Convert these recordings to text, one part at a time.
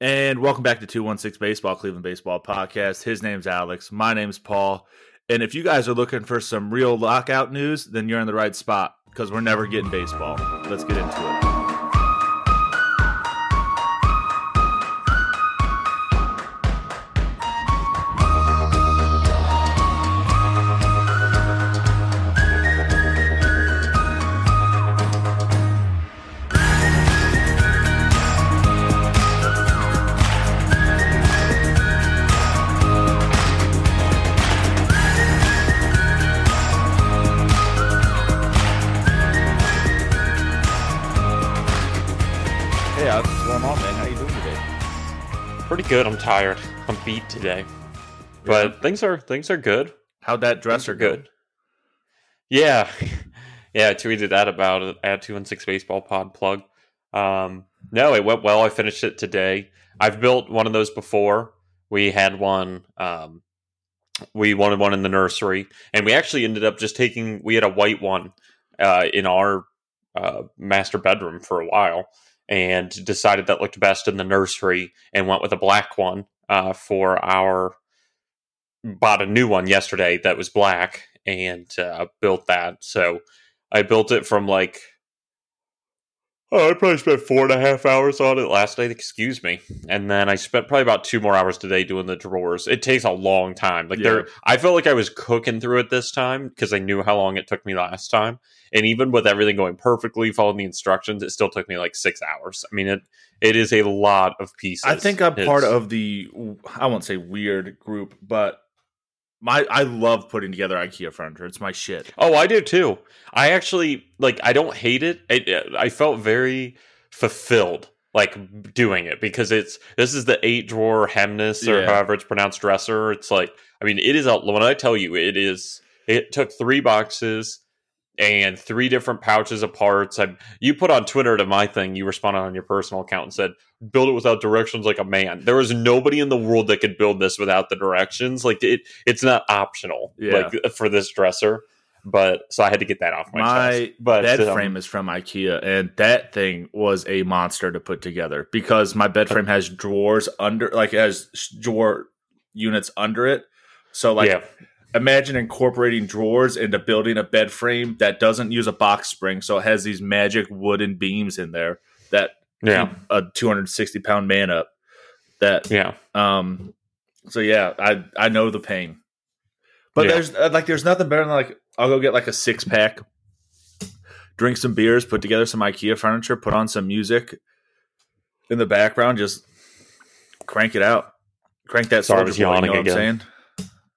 And welcome back to 216 Baseball, Cleveland Baseball Podcast. His name's Alex. My name's Paul. And if you guys are looking for some real lockout news, then you're in the right spot because we're never getting baseball. Let's get into it. Good. I'm tired. I'm beat today, but things are things are good. How'd that dresser are go? good. Yeah, yeah. I tweeted that about it at two and six baseball pod plug. Um, no, it went well. I finished it today. I've built one of those before. We had one. Um, we wanted one in the nursery, and we actually ended up just taking. We had a white one uh, in our uh, master bedroom for a while, and decided that looked best in the nursery, and went with a black one uh, for our. Bought a new one yesterday that was black, and uh, built that. So I built it from like. Oh, I probably spent four and a half hours on it last night. Excuse me, and then I spent probably about two more hours today doing the drawers. It takes a long time. Like Yeah. there, I felt like I was cooking through it this time because I knew how long it took me last time. And even with everything going perfectly, following the instructions, it still took me like six hours. I mean, it it is a lot of pieces. I think I'm part of the I won't say weird group, but my I love putting together IKEA furniture. It's my shit. Oh, I do too. I actually like. I don't hate it. it I felt very fulfilled like doing it because it's this is the eight drawer Hemnes or Yeah. however it's pronounced dresser. It's like I mean it is a when I tell you it is it took three boxes and three different pouches of parts. I you put on Twitter to my thing. You responded on your personal account and said build it without directions like a man. There is nobody in the world that could build this without the directions. Like it, it's not optional. Yeah. Like for this dresser. But so I had to get that off my, My chest. But bed um, frame is from IKEA, and that thing was a monster to put together because my bed frame has drawers under, like it has drawer units under it. So, like, yeah, imagine incorporating drawers into building a bed frame that doesn't use a box spring, so it has these magic wooden beams in there that yeah, keep a 260 pound man up. That yeah. um, so yeah, I I know the pain, but Yeah. there's uh, like there's nothing better than like I'll go get like a six pack, drink some beers, put together some IKEA furniture, put on some music in the background, just crank it out, crank that Sorry, I was boy. You know yawning what I'm again.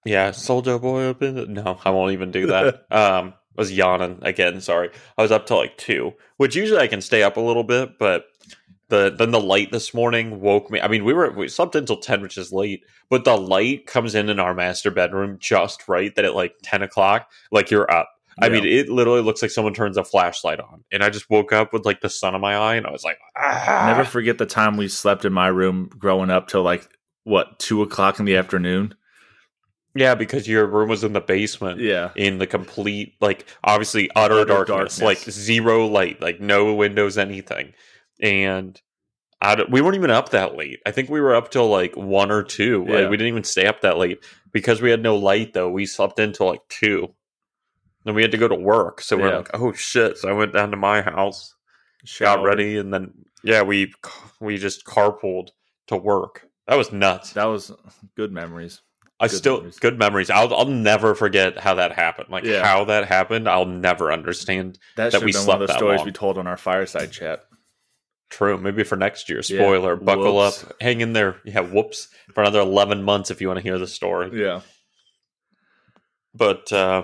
Yeah, Soldier Boy up in it. No, I won't even do that. um, I was yawning again. Sorry, I was up till like two, which usually I can stay up a little bit, but the then the light this morning woke me. I mean, we were we slept until ten, which is late, but the light comes in in our master bedroom just right that at like ten o'clock, like you're up. I mean, it literally looks like someone turns a flashlight on, and I just woke up with like the sun in my eye, and I was like, ah. Never forget the time we slept in my room growing up till like what two o'clock in the afternoon. Yeah, because your room was in the basement. Yeah, in the complete like obviously utter, Utter darkness, darkness. like zero light. Like no windows anything. And I we weren't even up that late. I think we were up till like one or two. Yeah. like, we didn't even stay up that late. Because we had no light though we slept until like two. Then we had to go to work. So we're like oh shit. So i went down to my house got Showered. ready and then yeah we we just carpooled to work. That was nuts. That was good memories. I Good still memories. good memories. I'll I'll never forget how that happened. Like Yeah. how that happened, I'll never understand. That That we been one of slept the stories long. we told on our fireside chat. True. Maybe for next year. Yeah. Spoiler. Buckle Whoops. up. Hang in there. Yeah. Whoops. For another eleven months if you want to hear the story. Yeah. But uh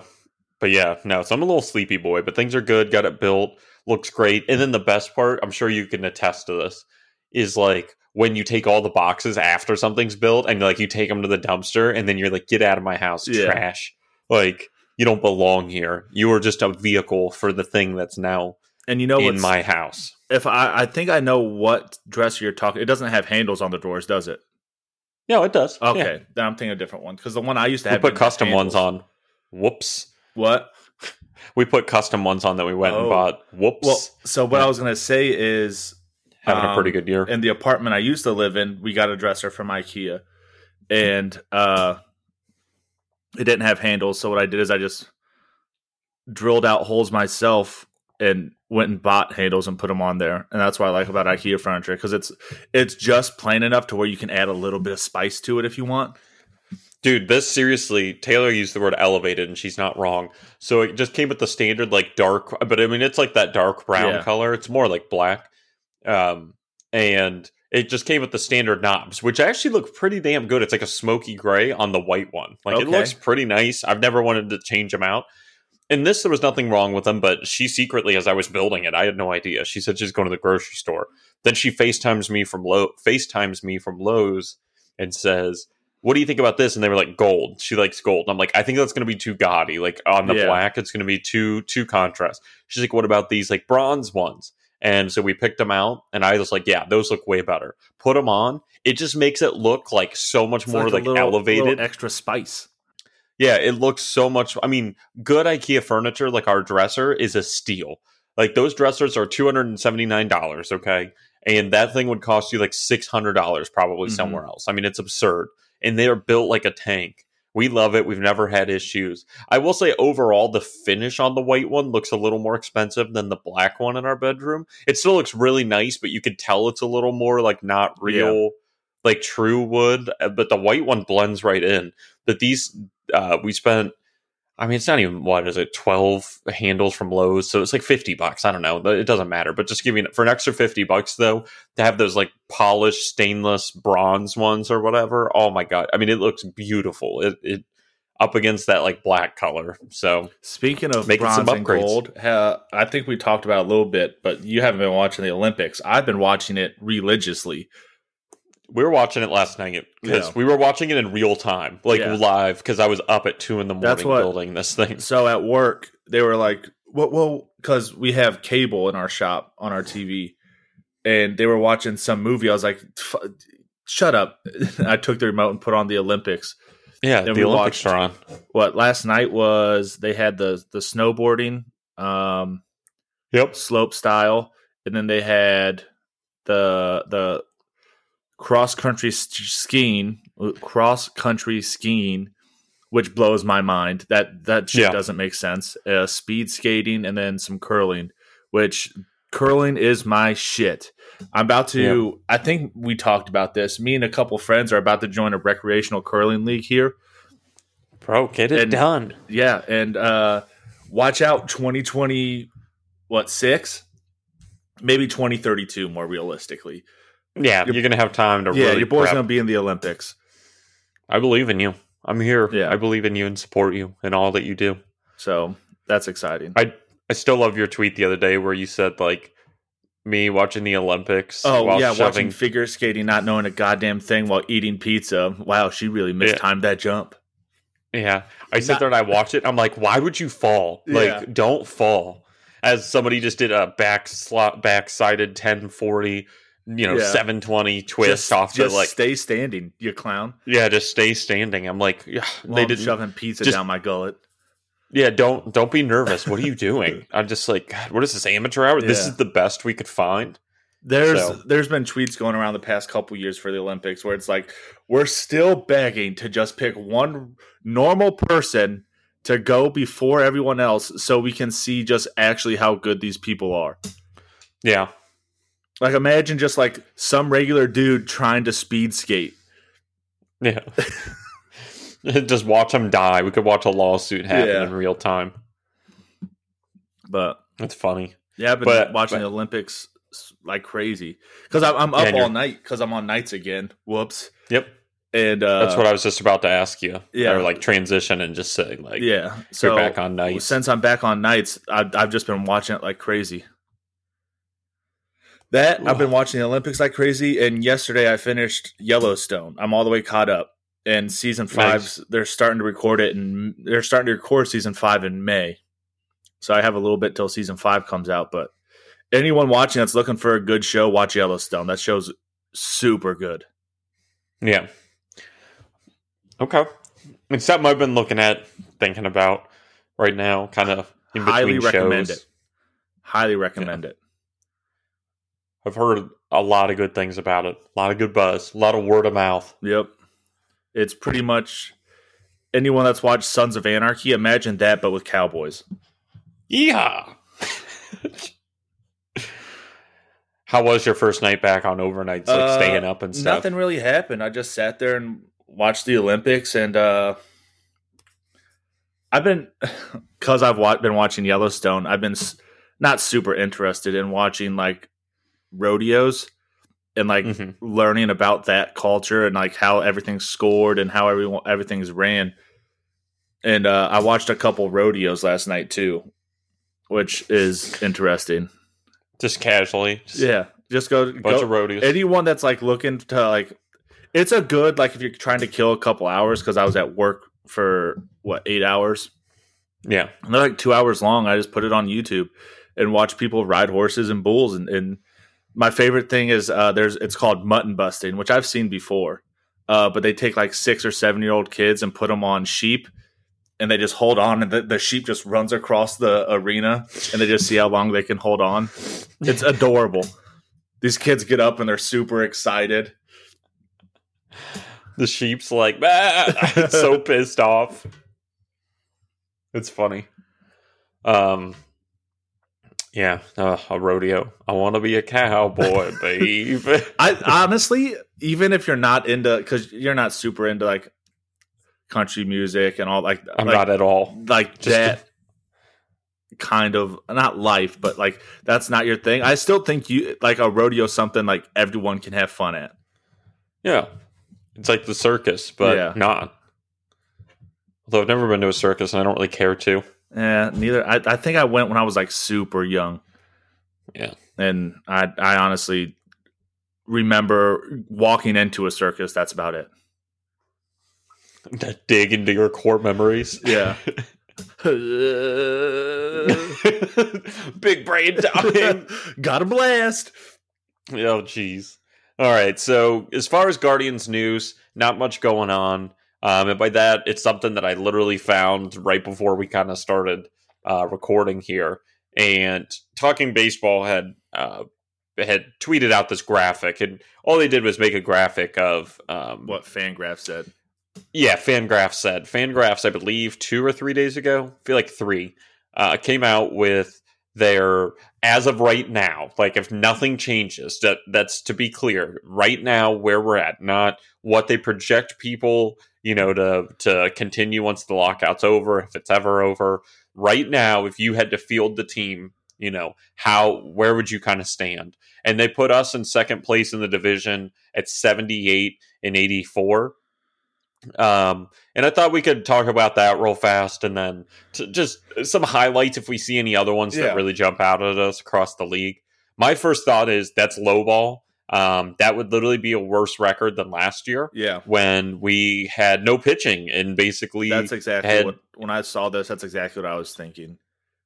but yeah, no. So I'm a little sleepy boy, but things are good. Got it built. Looks great. And then the best part, I'm sure you can attest to this, is like when you take all the boxes after something's built and like you take them to the dumpster and then you're like, get out of my house, Yeah. trash. Like you don't belong here. You are just a vehicle for the thing that's now And you know in my house. if I I think I know what dresser you're talking. It doesn't have handles on the doors, does it? No, it does. Yeah. Okay, then I'm thinking a different one because the one I used to We have put custom ones on. Whoops. What? We put custom ones on that we went Oh. and bought. Whoops. Well, so what Yeah. I was gonna say is having a pretty Um, good year. in the apartment I used to live in, we got a dresser from IKEA, and uh, it didn't have handles. So what I did is I just drilled out holes myself and went and bought handles and put them on there. And that's what I like about IKEA furniture because it's it's just plain enough to where you can add a little bit of spice to it if you want. Dude, this seriously, Taylor used the word elevated and she's not wrong. So it just came with the standard like dark, but I mean it's like that dark brown Yeah. color. It's more like black. Um and it just came with the standard knobs, which actually look pretty damn good. It's like a smoky gray on the white one. Like it looks pretty nice. I've never wanted to change them out. In this, there was nothing wrong with them, but she secretly, as I was building it, I had no idea. She said she's going to the grocery store. Then she FaceTimes me from Low FaceTimes me from Lowe's and says, What do you think about this? And they were like, Gold. She likes gold. And I'm like, I think that's gonna be too gaudy. Like on the Yeah. black, it's gonna be too too contrast. She's like, What about these like bronze ones? And so we picked them out, and I was like, "Yeah, those look way better." Put them on; it just makes it look like so much It's more a like, little- elevated. little extra spice. Yeah, it looks so much. I mean, good IKEA furniture, like our dresser, is a steal. Like those dressers are two hundred and seventy nine dollars. Okay, and that thing would cost you like six hundred dollars probably Mhm. somewhere else. I mean, it's absurd, and they are built like a tank. We love it. We've never had issues. I will say overall, the finish on the white one looks a little more expensive than the black one in our bedroom. It still looks really nice, but you could tell it's a little more like not real, like true wood. uh, But the white one blends right in. But these, uh, we spent. I mean, it's not even what is it, twelve handles from Lowe's, so it's like fifty bucks. I don't know, it doesn't matter. But just giving for an extra fifty bucks though, to have those like polished stainless bronze ones or whatever. Oh my god! I mean, it looks beautiful. It, it up against that like black color. So Speaking of Making some bronze and upgrades. gold, uh, I think we talked about a little bit, but you haven't been watching the Olympics. I've been watching it religiously. We were watching it last night because Yeah. we were watching it in real time, like Yeah. live, because I was up at two in the morning what- building this thing. So at work, they were like, "Well, well, because we have cable in our shop on our TV," and they were watching some movie. I was like, "F- "Shut up!" I took the remote and put on the Olympics. Yeah, the Olympics watched- are on. What last night was they had the the snowboarding, um, Yep. slope style, and then they had the the cross country skiing, cross country skiing, which blows my mind. That that shit Yeah. doesn't make sense. Uh, speed skating and then some curling, which curling is my shit. I'm about to. I think we talked about this. Me and a couple friends are about to join a recreational curling league here. Bro, get it And- done. Yeah, and uh watch out 2020 what, 6? Maybe 2032 more realistically. Yeah, Your- you're gonna have time to yeah, really. your boy's going to be in the Olympics. I believe in you. I'm here. Yeah. I believe in you and support you and all that you do. So, that's exciting. I I still love your tweet the other day where you said like me watching the Olympics. oh, while yeah, shoving, watching figure skating not knowing a goddamn thing while eating pizza. Wow, she really mistimed that jump. Yeah, I sit Not- there and I watch it. I'm like, why would you fall? Yeah. Like, don't fall. As somebody just did a back slot, backsided 1040, you know, Yeah. 720 twist just, off just the like, stay standing, you clown. yeah, just stay standing. I'm like, yeah, While they didn't. shoving pizza just- down my gullet. Yeah, don't don't be nervous. What are you doing? I'm just like, God, what is this amateur hour? This is the best we could find. There's So- there's been tweets going around the past couple years for the Olympics where it's like we're still begging to just pick one normal person to go before everyone else so we can see just actually how good these people are. Yeah, Like imagine just like some regular dude trying to speed skate. yeah. just watch them die. We could watch a lawsuit happen Yeah. in real time. But That's funny. yeah, I've been But- watching but- the Olympics like crazy because I'm, I'm up and all night because I'm on nights again. Whoops. Yep. And uh, That's what I was just about to ask you. yeah. Or like transition and just say like, yeah. you're So back on nights. Since I'm back on nights, I've, I've just been watching it like crazy. That I've been watching the Olympics like crazy, and yesterday I finished Yellowstone. I'm all the way caught up, and season five Nice. they're starting to record it, and they're starting to record season five in May. So I have a little bit till season five comes out. But anyone watching that's looking for a good show, watch Yellowstone. That show's super good. Yeah. Okay. It's something I've been looking at, thinking about right now, kind of in between Highly recommend shows. it. Highly recommend it. I've heard a lot of good things about it. A lot of good buzz. A lot of word of mouth. Yep. It's pretty much anyone that's watched Sons of Anarchy, imagine that but with cowboys. Yeah. How was your first night back on overnights, like Uh, staying up and stuff? Nothing really happened. I just sat there and watched the Olympics and uh I've been cuz I've wa- been watching Yellowstone, I've been s- not super interested in watching like rodeos and like Mhm. learning about that culture and like how everything's scored and how everyone everything's ran. And uh, I watched a couple rodeos last night too, which is interesting. Just casually. Just Yeah, just go, a bunch go of rodeos. anyone that's like looking to like. It's a good like if you're trying to kill a couple hours because I was at work for what eight hours. yeah. And they're like two hours long. I just put it on YouTube and watch people ride horses and bulls. And, and my favorite thing is uh, there's it's called mutton busting, which I've seen before. Uh, but they take like six or seven year old kids and put them on sheep, and they just hold on, and the, the sheep just runs across the arena, and they just see how long they can hold on. It's adorable. These kids get up and they're super excited. The sheep's like, "Bah!" It's so pissed off. It's funny. Um, yeah, uh, a rodeo. I want to be a cowboy, babe. I honestly, even if you're not into, because you're not super into like country music and all like, I'm like, not at all. like Just- that kind of not life, but like that's not your thing. I still think you like a rodeo something like everyone can have fun at. Yeah, it's like the circus, but Yeah. not. Although I've never been to a circus, and I don't really care to. Yeah, neither. I, I think I went when I was like super young. Yeah. and I I honestly remember walking into a circus. That's about it. Dig into your core memories. Yeah. Big brain time. Got a blast. Oh, jeez. All right. So, as far as Guardians news, not much going on. Um, and by that, it's something that I literally found right before we kind of started uh, recording here. And Talking Baseball had uh, had tweeted out this graphic, and all they did was make a graphic of um, What Fangraph said. yeah, Fangraphs said. Fangraphs, I believe, two or three days ago, I feel like three, uh, came out with their as of right now. Like, if nothing changes, that that's to be clear. Right now, where we're at, not what they project people, you know, to to continue once the lockout's over, if it's ever over. Right now, if you had to field the team, you know, how where would you kind of stand? And they put us in second place in the division at seventy eight and eighty four. Um, and I thought we could talk about that real fast, and then to just some highlights if we see any other ones Yeah. that really jump out at us across the league. My first thought is that's low ball. Um, that would literally be a worse record than last year Yeah. when we had no pitching and basically That's exactly had- what when I saw this, that's exactly what I was thinking.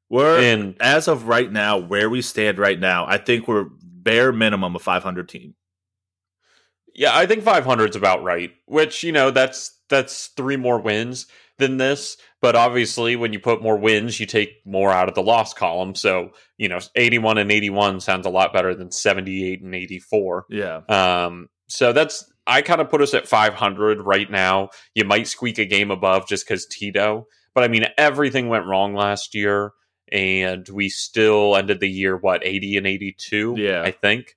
We're and as of right now, where we stand right now, I think we're bare minimum a 500 team. Yeah, I think 500 is about right. Which you know, that's that's three more wins than this. But obviously, when you put more wins, you take more out of the loss column. So you know, 81 and 81 sounds a lot better than 78 and 84. Yeah. Um, so that's I kind of put us at 500 right now. You might squeak a game above just because Tito, but I mean everything went wrong last year, and we still ended the year what 80 and 82. Yeah. I think.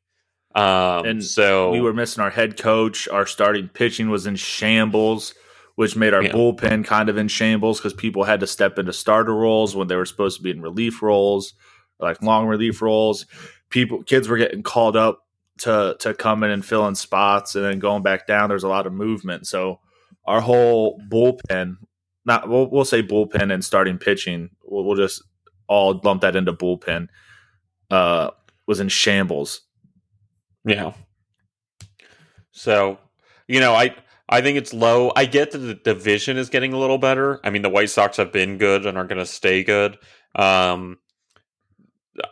Um, And so we were missing our head coach. Our starting pitching was in shambles, which made our Yeah. bullpen kind of in shambles because people had to step into starter roles when they were supposed to be in relief roles, like long relief roles. People, kids were getting called up to to come in and fill in spots, and then going back down. There's a lot of movement, so our whole bullpen, not we'll, we'll say bullpen and starting pitching. We'll, we'll just all lump that into bullpen. Uh, was in shambles. Yeah. So, you know, I I think it's low. I get that the division is getting a little better. I mean, the White Sox have been good and are going to stay good. Um,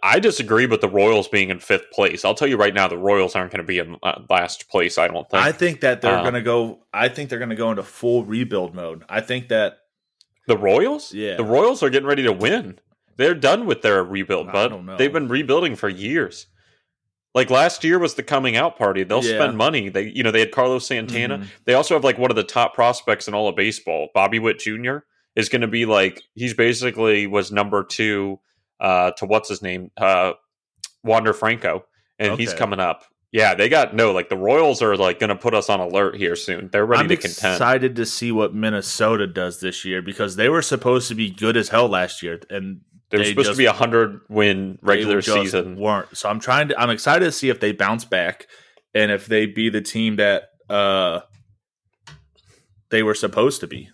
I disagree with the Royals being in fifth place. I'll tell you right now, the Royals aren't going to be in uh, last place. I don't think. I think that they're Um, going to go. I think they're going to go into full rebuild mode. I think that the Royals, Yeah. the Royals are getting ready to win. They're done with their rebuild, but they've been rebuilding for years. Like last year was the coming out party. They'll Yeah. spend money. They, you know, they had Carlos Santana. Mhm. They also have like one of the top prospects in all of baseball. Bobby Witt Jr. is going to be like he's basically was number two uh, to what's his name, uh, Wander Franco, and he's coming up. Yeah, they got no like the Royals are like going to put us on alert here soon. They're ready I'm to contend. I'm excited to see what Minnesota does this year because they were supposed to be good as hell last year, and They're they supposed just- to be a hundred win regular season. weren't. So I'm trying to. I'm excited to see if they bounce back and if they be the team that uh they were supposed to be.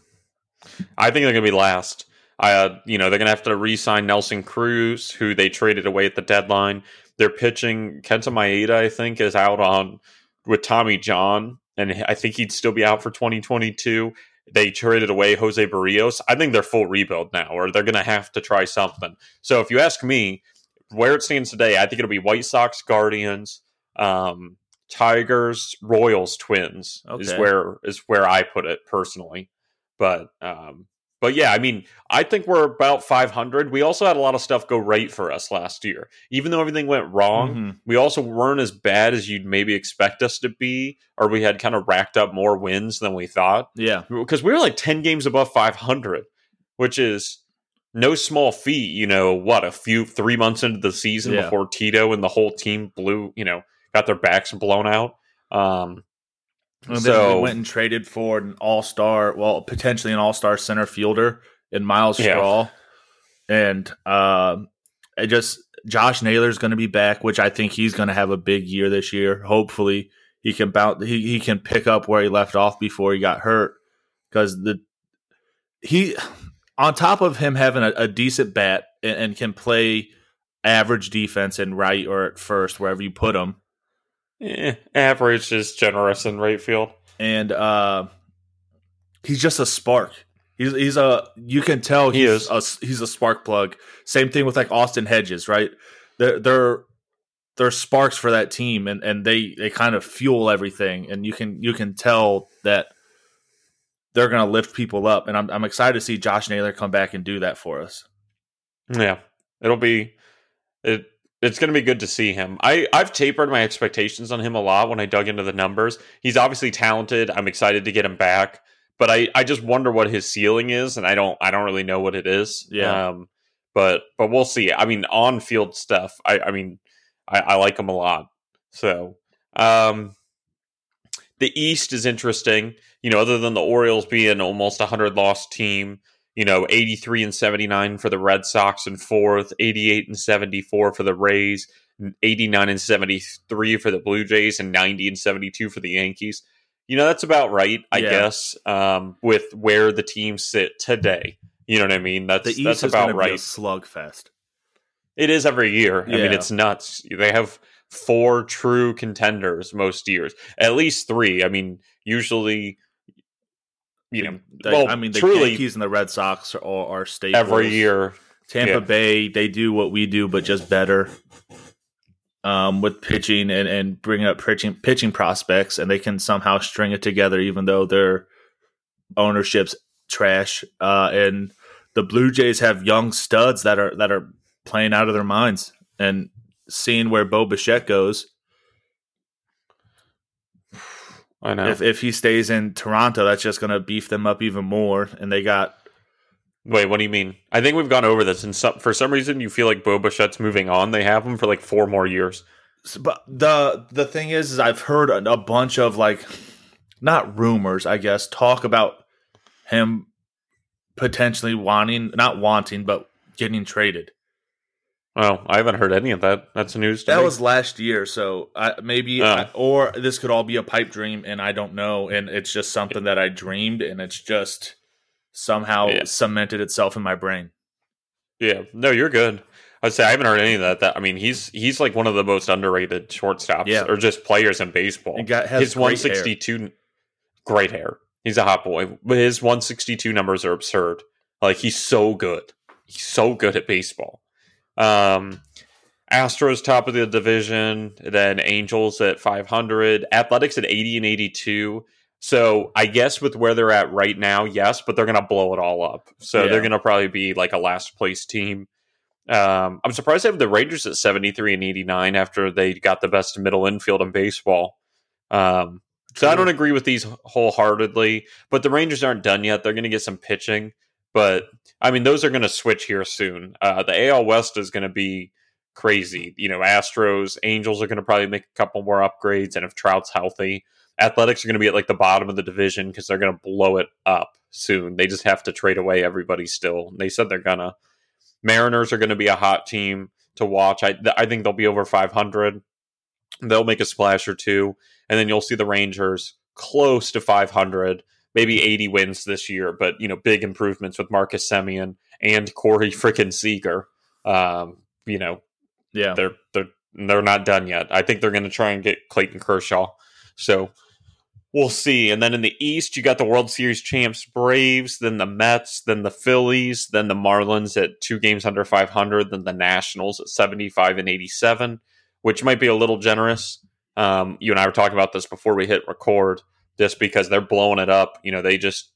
I think they're going to be last. Uh, you know, they're going to have to re-sign Nelson Cruz, who they traded away at the deadline. They're pitching Kenta Maeda, I think, is out on with Tommy John, and I think he'd still be out for 2022. They traded away Jose Berrios. I think they're full rebuild now, or they're going to have to try something. So if you ask me, where it stands today, I think it'll be White Sox, Guardians, um, Tigers, Royals, Twins is where is where I put it personally. But um, but yeah, I mean, I think we're about 500. We also had a lot of stuff go right for us last year, even though everything went wrong. Mhm. We also weren't as bad as you'd maybe expect us to be, or we had kind of racked up more wins than we thought Yeah, because we were like 10 games above 500 which is no small feat you know what a few three months into the season Yeah. before tito and the whole team blew you know got their backs blown out um and so they went and traded for an all star, well, potentially an all star center fielder in Myles Yeah. Straw, and uh, it just Josh Naylor's going to be back, which I think he's going to have a big year this year. Hopefully, he can bounce. He, he can pick up where he left off before he got hurt because the he on top of him having a, a decent bat and, and can play average defense in right or at first wherever you put him eh, average is generous in right field and uh, he's just a spark. He's he's a you can tell He he's is. a he's a spark plug. Same thing with like Austin Hedges, right? They're they're they're sparks for that team, and and they they kind of fuel everything, and you can you can tell that they're going to lift people up, and I'm I'm excited to see Josh Naylor come back and do that for us. yeah it'll be it it's going to be good to see him. I I've tapered my expectations on him a lot when I dug into the numbers. He's obviously talented. I'm excited to get him back, but I I just wonder what his ceiling is, and I don't I don't really know what it is. Yeah. Um, but but we'll see. I mean, on field stuff. I I mean, I, I like him a lot. So um, the East is interesting. You know, other than the Orioles being almost a hundred loss team, you know, 83 and 79 for the Red Sox in fourth, 88 and 74 for the Rays, 89 and 73 for the Blue Jays, and 90 and 72 for the Yankees. You know, that's about right, I Yeah. guess, um, with where the teams sit today. You know what I mean? That's The East that's is about to be a right. slugfest. It is every year. I mean, it's nuts. They have four true contenders most years, at least three. I mean, usually, you know, The- well, I mean, the truly Yankees and the Red Sox are, are staples. every year. Tampa Yeah. Bay, they do what we do, but just better. Um, with pitching and, and bringing up pitching pitching prospects, and they can somehow string it together, even though their ownership's trash. Uh, and the Blue Jays have young studs that are that are playing out of their minds, and seeing where Bo Bichette goes, I know. if if he stays in Toronto, that's just going to beef them up even more. And they got Wait, what do you mean? I think we've gone over this, and some, for some reason, you feel like Bo Bichette's moving on. They have him for like four more years. But the the thing is, is I've heard a, a bunch of like not rumors, I guess, talk about him potentially wanting, not wanting, but getting traded. Oh, I haven't heard any of that. That's news to That me. was last year, so I, maybe, Oh. I, or this could all be a pipe dream, and I don't know, and it's just something that I dreamed, and it's just somehow Yeah. cemented itself in my brain. Yeah, no, you're good. I'd say I haven't heard any of that. That I mean, he's he's like one of the most underrated shortstops, Yeah. or just players in baseball. Got has his great 162, great hair. He's a hot boy, but his 162 numbers are absurd. Like he's so good. He's so good at baseball. Um, Astros top of the division, then Angels at 500, Athletics at 80 and 82. So I guess with where they're at right now, yes, but they're gonna blow it all up. So Yeah. they're gonna probably be like a last place team. Um, I'm surprised they have the Rangers at 73 and 89 after they got the best middle infield in baseball. Um, so I don't agree with these wholeheartedly, but the Rangers aren't done yet. They're going to get some pitching, but I mean, those are going to switch here soon. Uh, the AL West is going to be crazy. You know, Astros, Angels are going to probably make a couple more upgrades, and if Trout's healthy, Athletics are going to be at like the bottom of the division because they're going to blow it up soon. They just have to trade away everybody still. They said they're gonna. Mariners are going to be a hot team to watch. I I think they'll be over 500. They'll make a splash or two, and then you'll see the Rangers close to 500, maybe 80 wins this year. But you know, big improvements with Marcus Semien and Corey freaking Seager. Um, you know, yeah, they're they're they're not done yet. I think they're going to try and get Clayton Kershaw. So we'll see. And then in the East, you got the World Series champs Braves, then the Mets, then the Phillies, then the Marlins at two games under 500, then the Nationals at 75 and 87, which might be a little generous. Um, you and I were talking about this before we hit record, just because they're blowing it up. You know, they just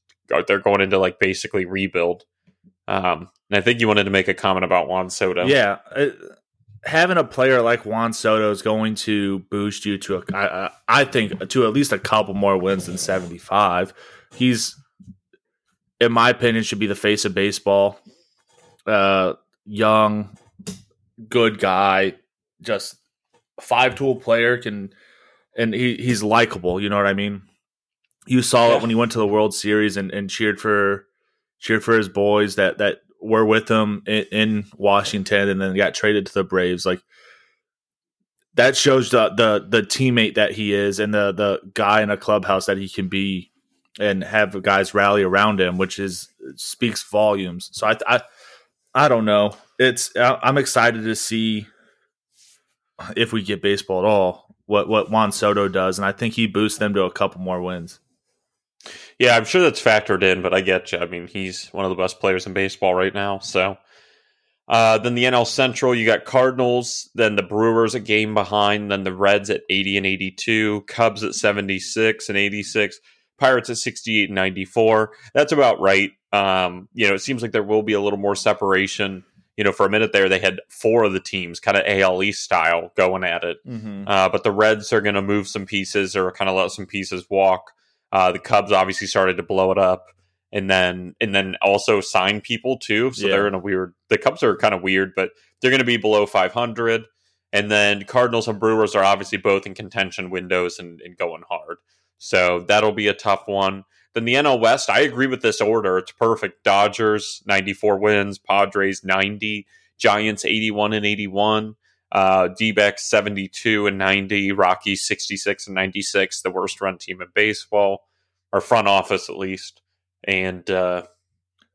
they're going into like basically rebuild. Um, and I think you wanted to make a comment about Juan Soto. Yeah. It, having a player like Juan Soto is going to boost you to a, I, I think to at least a couple more wins than 75. He's in my opinion should be the face of baseball. Uh young, good guy, just five tool player can and he, he's likable, you know what I mean? You saw yeah. it when he went to the World Series and, and cheered for cheered for his boys that that were with him in, in, Washington and then got traded to the Braves. Like that shows the the the teammate that he is and the the guy in a clubhouse that he can be and have guys rally around him, which is speaks volumes. So I I, I don't know. It's I'm excited to see if we get baseball at all. What what Juan Soto does, and I think he boosts them to a couple more wins. Yeah, I'm sure that's factored in, but I get you. I mean, he's one of the best players in baseball right now. So uh, then the NL Central, you got Cardinals, then the Brewers a game behind, then the Reds at 80 and 82, Cubs at 76 and 86, Pirates at 68 and 94. That's about right. Um, you know, it seems like there will be a little more separation. You know, for a minute there, they had four of the teams, kind of AL East style, going at it. Mm-hmm. Uh, but the Reds are going to move some pieces or kind of let some pieces walk. Uh, the Cubs obviously started to blow it up, and then and then also sign people too. So yeah. they're in a weird. The Cubs are kind of weird, but they're going to be below 500. And then Cardinals and Brewers are obviously both in contention windows and, and going hard. So that'll be a tough one. Then the NL West, I agree with this order. It's perfect. Dodgers 94 wins, Padres 90, Giants 81 and 81, uh, D-backs 72 and 90, Rockies 66 and 96, the worst run team in baseball, our front office at least. And uh,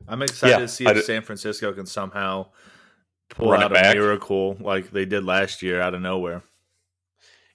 I'm excited yeah, to see if San Francisco can somehow pull out a back. miracle like they did last year out of nowhere.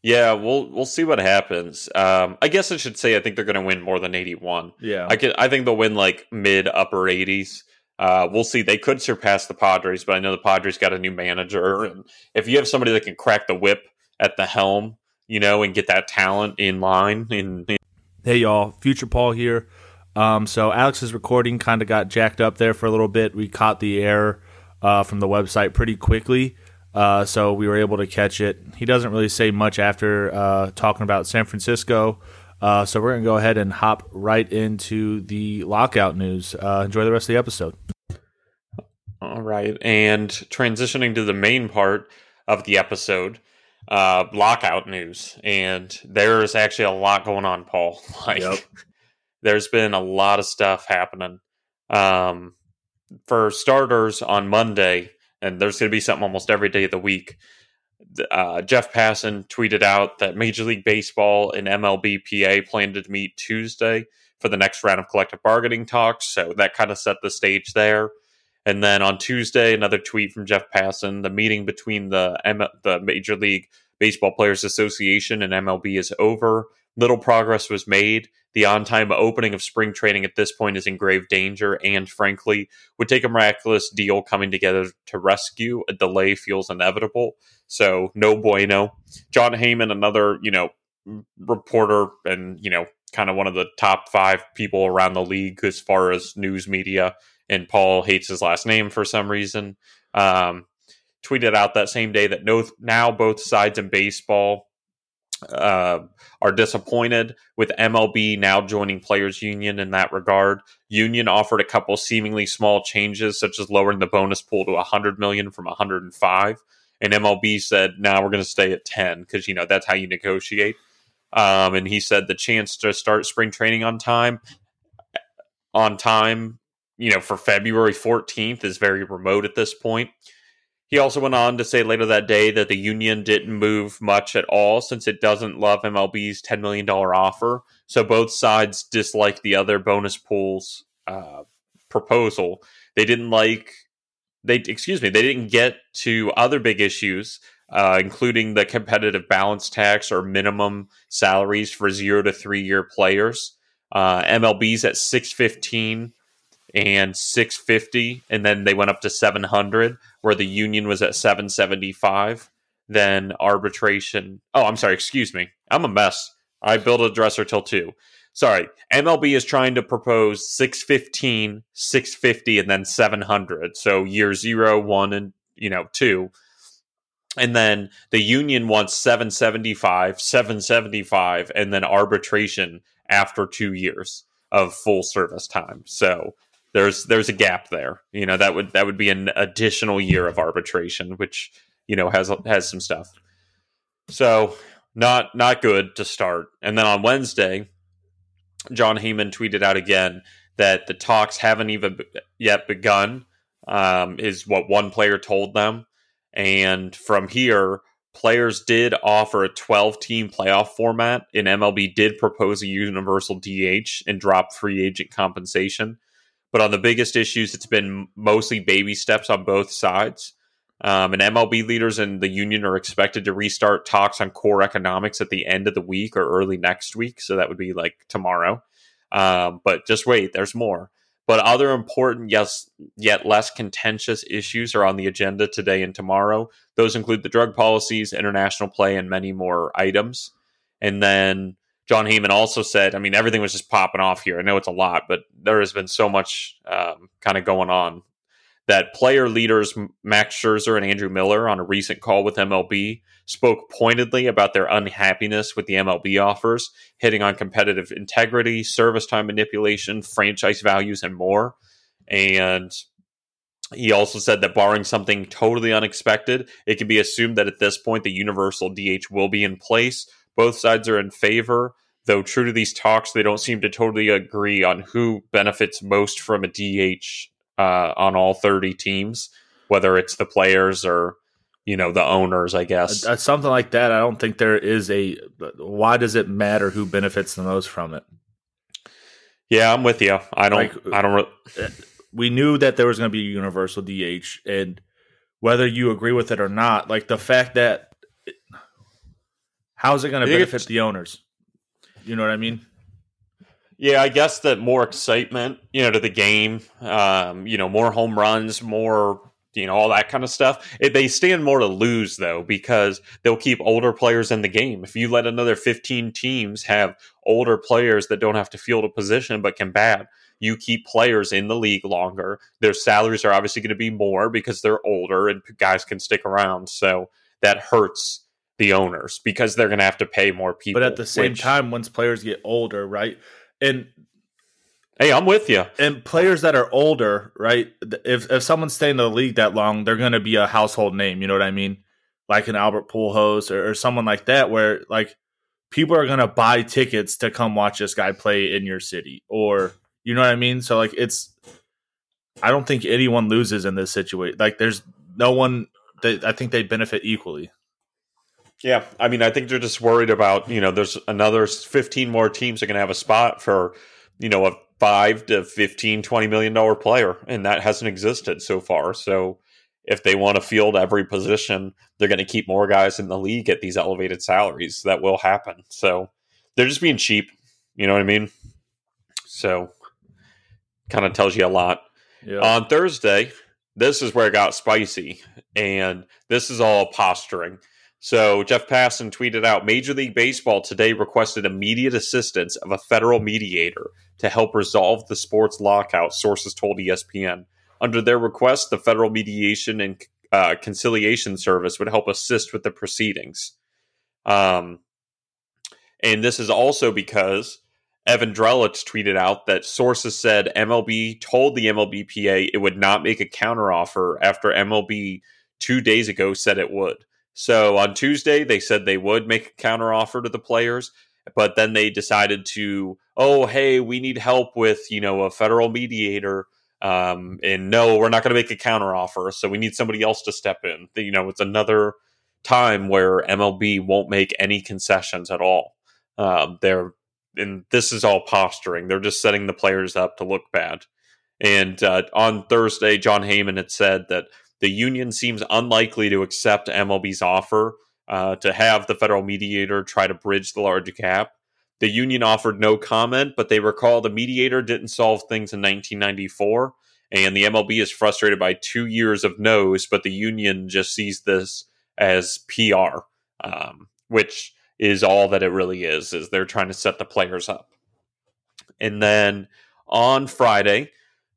Yeah, we'll we'll see what happens. Um, I guess I should say I think they're going to win more than 81. Yeah, I can, I think they'll win like mid upper 80s. Uh, we'll see. They could surpass the Padres, but I know the Padres got a new manager, and if you have somebody that can crack the whip at the helm, you know, and get that talent in line. In, in- hey, y'all, Future Paul here. Um, so Alex's recording kind of got jacked up there for a little bit. We caught the error uh, from the website pretty quickly, uh, so we were able to catch it. He doesn't really say much after uh, talking about San Francisco. Uh, so we're going to go ahead and hop right into the lockout news. Uh, enjoy the rest of the episode. All right. And transitioning to the main part of the episode, uh, lockout news. And there's actually a lot going on, Paul. Like, yep. there's been a lot of stuff happening. Um, for starters, on Monday, and there's going to be something almost every day of the week uh, Jeff Passan tweeted out that Major League Baseball and MLBPA planned to meet Tuesday for the next round of collective bargaining talks. So that kind of set the stage there. And then on Tuesday, another tweet from Jeff Passan: the meeting between the M- the Major League Baseball Players Association and MLB is over. Little progress was made. The on time opening of spring training at this point is in grave danger and, frankly, would take a miraculous deal coming together to rescue. A delay feels inevitable. So, no bueno. Jon Heyman, another, you know, reporter and, you know, kind of one of the top five people around the league as far as news media. And Paul hates his last name for some reason. Um, tweeted out that same day that no, now both sides in baseball uh, are disappointed with MLB now joining Players Union in that regard. Union offered a couple seemingly small changes, such as lowering the bonus pool to 100 million from 105, and MLB said, "Now nah, we're going to stay at 10 because you know that's how you negotiate." Um, and he said the chance to start spring training on time, on time, you know, for February 14th is very remote at this point. He also went on to say later that day that the union didn't move much at all since it doesn't love MLB's $10 million offer. So both sides disliked the other bonus pools uh, proposal. They didn't like, they, excuse me, they didn't get to other big issues, uh, including the competitive balance tax or minimum salaries for zero to three year players. Uh, MLB's at 615 and 650 and then they went up to 700 where the union was at 775 then arbitration oh i'm sorry excuse me i'm a mess. I built a dresser till 2 sorry mlb is trying to propose 615 650 and then 700 so year 0 1 and you know 2 and then the union wants 775 775 and then arbitration after 2 years of full service time. So there's there's a gap there. You know that would that would be an additional year of arbitration, which you know has has some stuff. So not not good to start. And then on Wednesday, Jon Heyman tweeted out again that the talks haven't even yet begun. Um, is what one player told them, and from here, players did offer a 12 team playoff format, and MLB did propose a universal DH and drop free agent compensation. But on the biggest issues, it's been mostly baby steps on both sides. Um, and MLB leaders and the union are expected to restart talks on core economics at the end of the week or early next week. So that would be like tomorrow. Um, but just wait, there's more. But other important, yes, yet less contentious issues are on the agenda today and tomorrow. Those include the drug policies, international play, and many more items. And then Jon Heyman also said, I mean, everything was just popping off here. I know it's a lot, but there has been so much um, kind of going on that player leaders Max Scherzer and Andrew Miller on a recent call with MLB spoke pointedly about their unhappiness with the MLB offers, hitting on competitive integrity, service time manipulation, franchise values, and more. And he also said that barring something totally unexpected, it can be assumed that at this point the universal DH will be in place both sides are in favor, though true to these talks, they don't seem to totally agree on who benefits most from a DH uh, on all 30 teams, whether it's the players or you know the owners i guess. Uh, something like that i don't think there is a why does it matter who benefits the most from it? Yeah i'm with you i don't like, i don't re- uh, we knew that there was going to be a universal dh and whether you agree with it or not like the fact that How's it going to benefit the owners? You know what I mean? Yeah, I guess that more excitement, you know, to the game, um, you know, more home runs, more, you know, all that kind of stuff. It, they stand more to lose though because they'll keep older players in the game. If you let another 15 teams have older players that don't have to field a position but can bat, you keep players in the league longer. Their salaries are obviously going to be more because they're older and guys can stick around. So that hurts the owners because they're going to have to pay more people. But at the same which, time, once players get older, right? And hey, I'm with you. And players that are older, right? If if someone's staying in the league that long, they're going to be a household name. You know what I mean? Like an Albert Pujols or, or someone like that, where like people are going to buy tickets to come watch this guy play in your city, or you know what I mean? So like, it's I don't think anyone loses in this situation. Like, there's no one that I think they benefit equally. Yeah, I mean, I think they're just worried about you know, there's another 15 more teams are going to have a spot for you know a five to 15, 20 million dollar player, and that hasn't existed so far. So if they want to field every position, they're going to keep more guys in the league at these elevated salaries. That will happen. So they're just being cheap. You know what I mean? So kind of tells you a lot. Yeah. On Thursday, this is where it got spicy, and this is all posturing. So Jeff Passan tweeted out Major League Baseball today requested immediate assistance of a federal mediator to help resolve the sports lockout, sources told ESPN. Under their request, the federal mediation and uh, conciliation service would help assist with the proceedings. Um, and this is also because Evan Drellich tweeted out that sources said MLB told the MLBPA it would not make a counteroffer after MLB two days ago said it would. So on Tuesday, they said they would make a counteroffer to the players, but then they decided to, oh, hey, we need help with, you know, a federal mediator. Um, and no, we're not going to make a counteroffer. So we need somebody else to step in. You know, it's another time where MLB won't make any concessions at all. Um, they're and this is all posturing. They're just setting the players up to look bad. And uh, on Thursday, Jon Heyman had said that the union seems unlikely to accept MLB's offer uh, to have the federal mediator try to bridge the large gap. The union offered no comment, but they recall the mediator didn't solve things in 1994. And the MLB is frustrated by two years of no's, but the union just sees this as PR, um, which is all that it really is is they're trying to set the players up and then on friday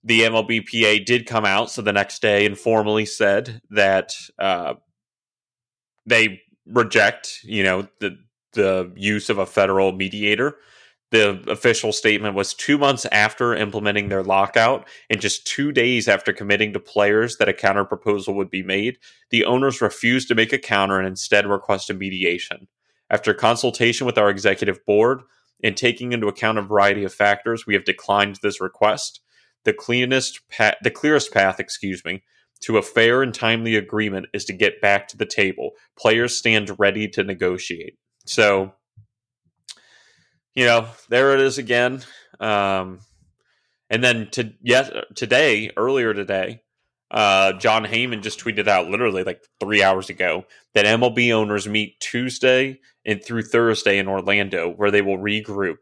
the mlbpa did come out so the next day and formally said that uh, they reject you know the the use of a federal mediator the official statement was two months after implementing their lockout and just two days after committing to players that a counter proposal would be made, the owners refused to make a counter and instead requested mediation. After consultation with our executive board and taking into account a variety of factors, we have declined this request. The cleanest, pa- the clearest path, excuse me, to a fair and timely agreement is to get back to the table. Players stand ready to negotiate. So, you know, there it is again. Um, and then to yes, today, earlier today, uh, Jon Heyman just tweeted out literally like three hours ago that MLB owners meet Tuesday and through Thursday in Orlando, where they will regroup.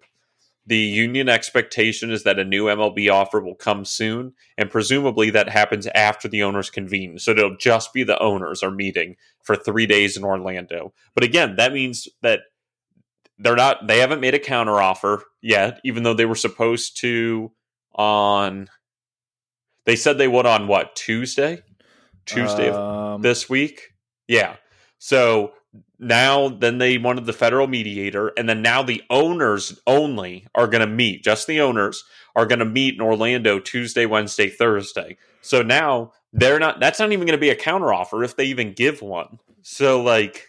The union expectation is that a new MLB offer will come soon, and presumably that happens after the owners convene. So it'll just be the owners are meeting for three days in Orlando. But again, that means that they're not they haven't made a counter offer yet, even though they were supposed to on they said they would on what Tuesday, Tuesday um, of this week. Yeah. So now, then they wanted the federal mediator, and then now the owners only are going to meet. Just the owners are going to meet in Orlando Tuesday, Wednesday, Thursday. So now they're not. That's not even going to be a counteroffer if they even give one. So like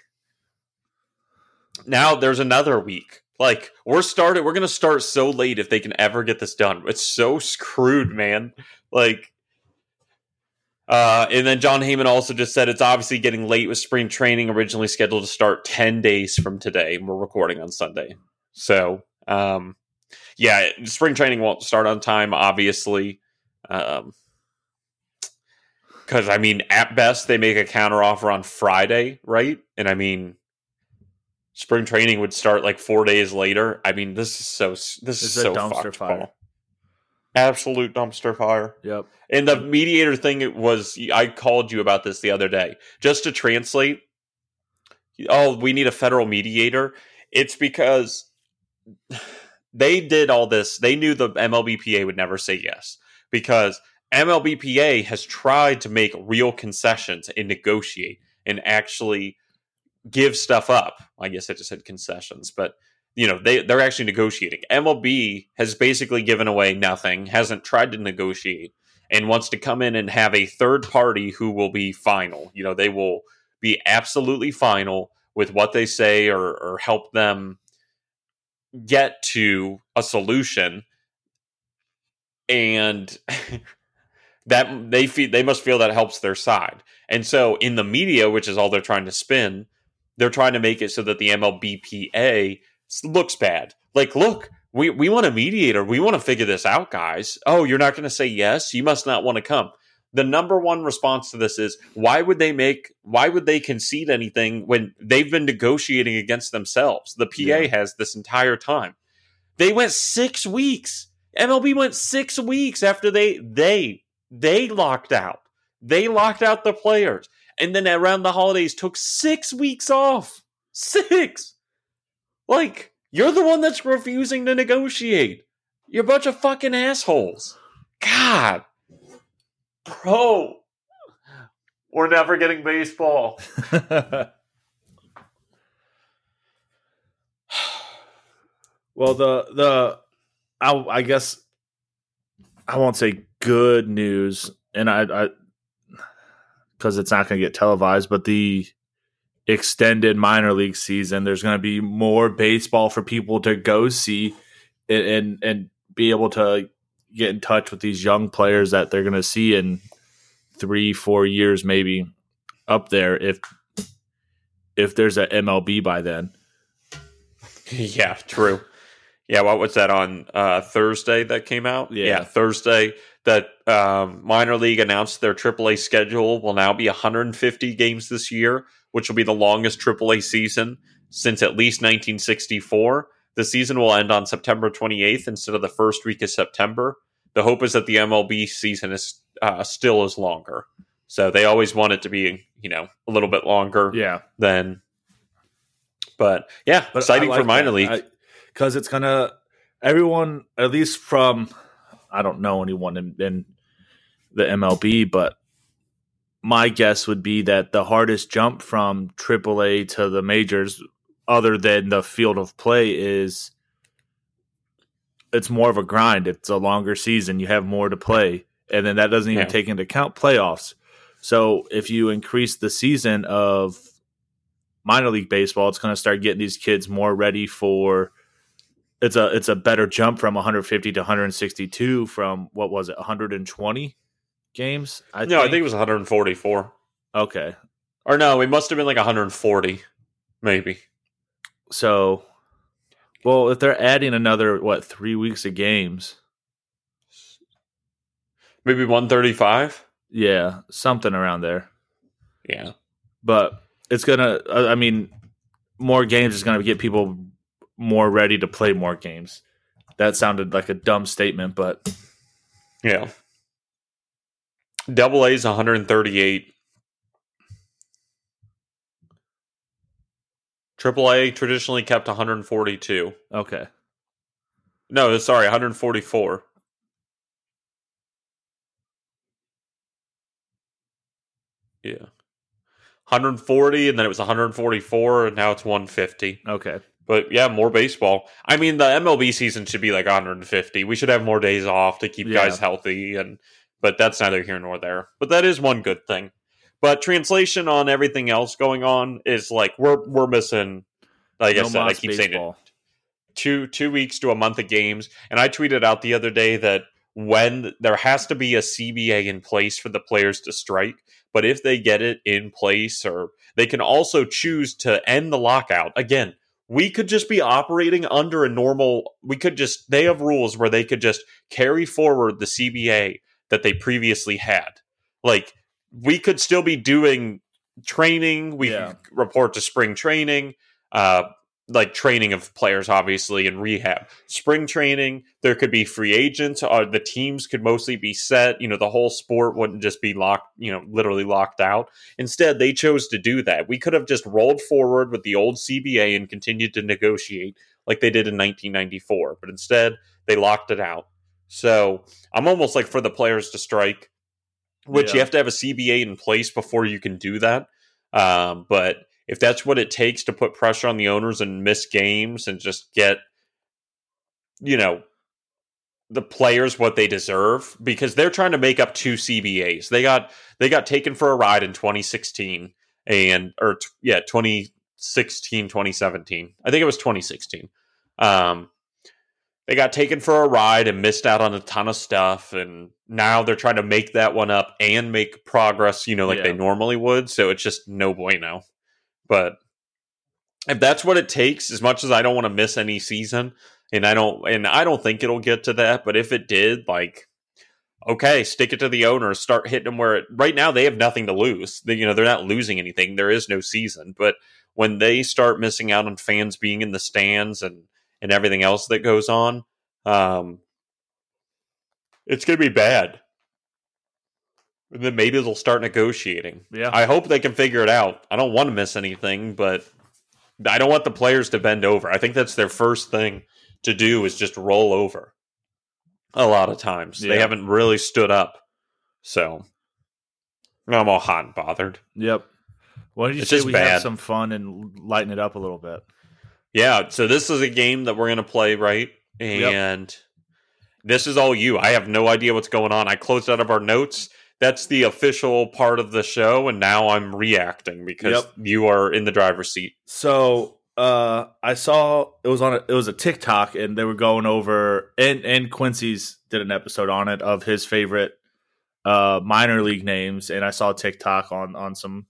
now there's another week like we're started, we're gonna start so late if they can ever get this done. It's so screwed, man. Like, uh, and then Jon Heyman also just said it's obviously getting late with spring training originally scheduled to start ten days from today. We're recording on Sunday, so um, yeah, spring training won't start on time, obviously. Um, because I mean, at best they make a counteroffer on Friday, right? And I mean, spring training would start like four days later. I mean, this is so this is so dumpster fucked, fire. Paul. Absolute dumpster fire. Yep. And the mediator thing it was I called you about this the other day. Just to translate, oh, we need a federal mediator. It's because they did all this. They knew the MLBPA would never say yes because MLBPA has tried to make real concessions and negotiate and actually give stuff up. I guess I just said concessions, but you know they they're actually negotiating. MLB has basically given away nothing, hasn't tried to negotiate, and wants to come in and have a third party who will be final. You know, they will be absolutely final with what they say or, or help them get to a solution and that they feel they must feel that helps their side and so in the media which is all they're trying to spin they're trying to make it so that the MLBPA looks bad. Like, look, we, we want a mediator. We want to figure this out, guys. Oh, you're not going to say yes? You must not want to come. The number one response to this is why would they make why would they concede anything when they've been negotiating against themselves? The PA yeah. has this entire time. They went 6 weeks. MLB went 6 weeks after they they they locked out. They locked out the players and then around the holidays took six weeks off. Six. Like, you're the one that's refusing to negotiate. You're a bunch of fucking assholes. God. Bro. We're never getting baseball. well, the the I, I guess I won't say good news, and I because it's not going to get televised, but the extended minor league season, there's going to be more baseball for people to go see and, and and be able to get in touch with these young players that they're going to see in three, four years, maybe up there if if there's a MLB by then. yeah, true. Yeah, what was that on uh, Thursday that came out? Yeah. yeah Thursday that um, minor league announced their AAA schedule will now be 150 games this year, which will be the longest AAA season since at least 1964. The season will end on September 28th instead of the first week of September. The hope is that the MLB season is uh, still is longer. So they always want it to be, you know, a little bit longer. Yeah. Than, but yeah, But exciting like for minor that. league. because it's gonna everyone at least from I don't know anyone in, in the MLB, but my guess would be that the hardest jump from AAA to the majors, other than the field of play, is it's more of a grind. It's a longer season. You have more to play, and then that doesn't even Yeah. take into account playoffs. So if you increase the season of minor league baseball, it's going to start getting these kids more ready for. It's a it's a better jump from 150 to 162 from what was it 120 games? I no, I think it was 144. okay. Or no, it must have been like 140, maybe. So, well, if they're adding another what three weeks of games, Maybe 135. yeah, something around there. Yeah. But it's gonna. uh, I mean, more games is gonna get people more ready to play more games. That sounded like a dumb statement, but Yeah. Double A is 138. Triple A traditionally kept 142. okay. No, sorry, 144. Yeah. 140 and then it was 144 and now it's 150. Okay. But yeah, more baseball. I mean, the MLB season should be like 150. We should have more days off to keep Yeah. guys healthy, and but that's neither here nor there. But that is one good thing. But translation on everything else going on is like we're we're missing. Like I No said, I keep saying it two two weeks to a month of games. And I tweeted out the other day that when there has to be a CBA in place for the players to strike, but if they get it in place, or they can also choose to end the lockout again. We could just be operating under a normal. We could just they have rules where they could just carry forward the CBA that they previously had. Like we could still be doing training. We Yeah. report to spring training. Uh, like training of players, obviously, and rehab. Spring training, there could be free agents, or the teams could mostly be set. You know, the whole sport wouldn't just be locked, you know, literally locked out. Instead, they chose to do that. We could have just rolled forward with the old CBA and continued to negotiate like they did in 1994, but instead, they locked it out. So I'm almost like for the players to strike, which you have to have a CBA in place before you can do that. Um, but if that's what it takes to put pressure on the owners and miss games and just get, you know, the players what they deserve because they're trying to make up two CBAs. They got they got taken for a ride in 2016 and or t- yeah, 2016 2017. I think it was 2016. Um they got taken for a ride and missed out on a ton of stuff and now they're trying to make that one up and make progress, you know, like Yeah. they normally would, so it's just no bueno. But if that's what it takes, as much as I don't want to miss any season, and I don't and I don't think it'll get to that, but if it did, like okay, stick it to the owners, start hitting them where it, right now they have nothing to lose. They, you know, they're not losing anything. There is no season, but when they start missing out on fans being in the stands and and everything else that goes on, um, it's going to be bad. And then maybe they'll start negotiating. Yeah. I hope they can figure it out. I don't want to miss anything, but I don't want the players to bend over. I think that's their first thing to do is just roll over. A lot of times they haven't really stood up. So I'm all hot and bothered. Yep. Why don't you It's say we bad. have some fun and lighten it up a little bit? Yeah, so this is a game that we're gonna play, right? And this is all you. I have no idea what's going on. I closed out of our notes. That's the official part of the show, and now I'm reacting because Yep. you are in the driver's seat. So uh I saw it was on a, it was a TikTok and they were going over and and Quincy's did an episode on it of his favorite uh minor league names and I saw TikTok on on some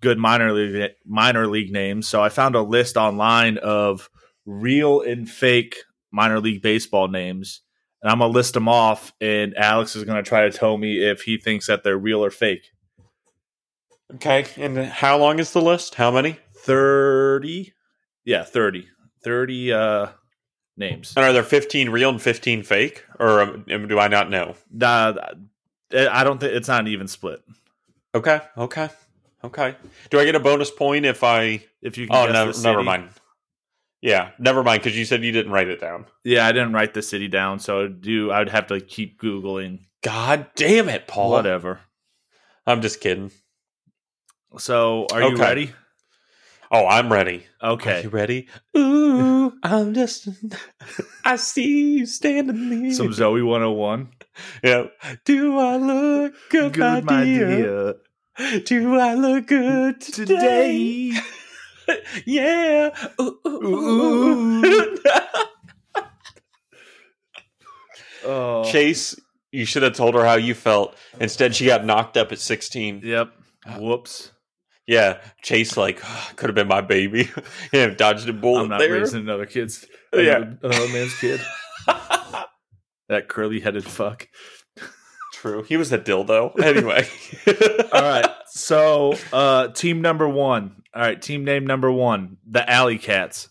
good minor league minor league names. So I found a list online of real and fake minor league baseball names. And I'm gonna list them off, and Alex is gonna try to tell me if he thinks that they're real or fake. Okay, and how long is the list? How many? 30 yeah 30 30 uh names And are there 15 real and 15 fake, or um, do I not know? Nah, i don't think it's not an even split Okay, okay, okay. Do I get a bonus point if I? if you can Oh, no, never mind. Yeah, never mind because you said you didn't write it down. yeah i didn't write the city down so I do i'd have to keep googling God damn it, Paul! whatever I'm just kidding. so are you ready Oh, I'm ready. Okay, Are okay you ready? Ooh, I'm just. I see you standing there. some Zoey 101 Yeah. Do I look good, good my dear? dear Do I look good today? today yeah. Ooh, ooh, ooh. oh Chase, you should have told her how you felt. Instead, she got knocked up at 16. yep uh, whoops Yeah, Chase, like, could have been my baby. yeah, dodged a bullet i'm not there. raising another kid's Yeah. another, another man's kid that curly headed fuck True. He was a dildo. Anyway. All right. So, uh, team number one. All right. Team name number one. The Alley Cats.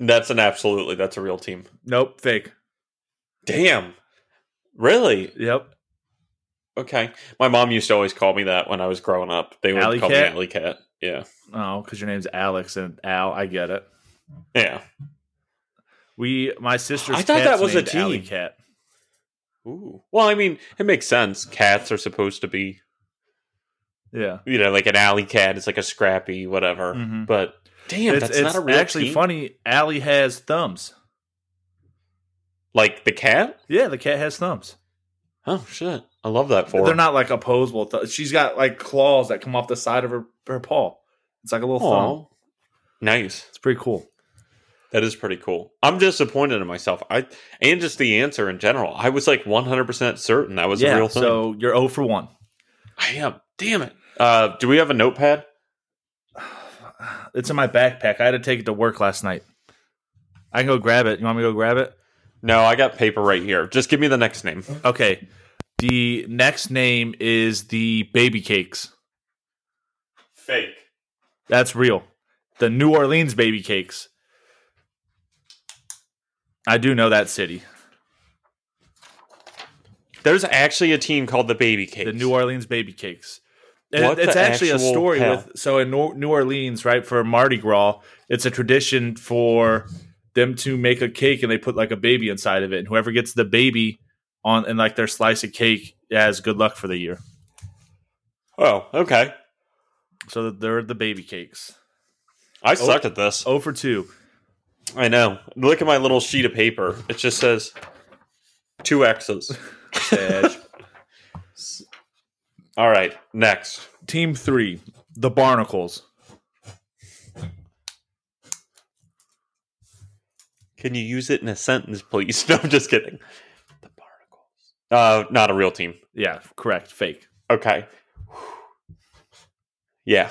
That's an absolutely. That's a real team. Nope. Fake. Damn. Really? Yep. Okay. My mom used to always call me that when I was growing up. They would Alley call cat? me Alley Cat. Yeah. Oh, because your name's Alex and Al. I get it. Yeah. We, my sister's. I thought that was a named Alley. Cat. Ooh. Well, I mean, it makes sense. Cats are supposed to be, Yeah. you know, like an alley cat. It's like a scrappy, whatever. Mhm. But damn, it's that's it's not a real actually team. funny. Alley has thumbs. Like the cat? Yeah, the cat has thumbs. Oh shit! I love that for. They're her. not like opposable. Th- She's got like claws that come off the side of her, her paw. It's like a little thumb. Nice. It's pretty cool. That is pretty cool. I'm disappointed in myself. I and just the answer in general. I was like 100 percent certain that was yeah. a real thing. So you're 0 for 1. I am. Damn it. Uh, do we have a notepad? It's in my backpack. I had to take it to work last night. I can go grab it. You want me to go grab it? No, I got paper right here. Just give me the next name. Okay. The next name is the Baby Cakes. Fake. That's real. The New Orleans Baby Cakes. I do know that city. There's actually a team called the Baby Cakes. The New Orleans Baby Cakes. What it's actually a story hell? with so in New Orleans, right, for Mardi Gras, it's a tradition for them to make a cake and they put like a baby inside of it. And whoever gets the baby on and like their slice of cake has good luck for the year. Oh, okay. So they're the baby cakes. I sucked at this. Oh, oh for 2. I know. Look at my little sheet of paper. It just says two X's. All right, next. Team 3, the Barnacles. Can you use it in a sentence, please? No, I'm just kidding. The Barnacles. Uh, not a real team. Yeah, correct. Fake. Okay. Yeah.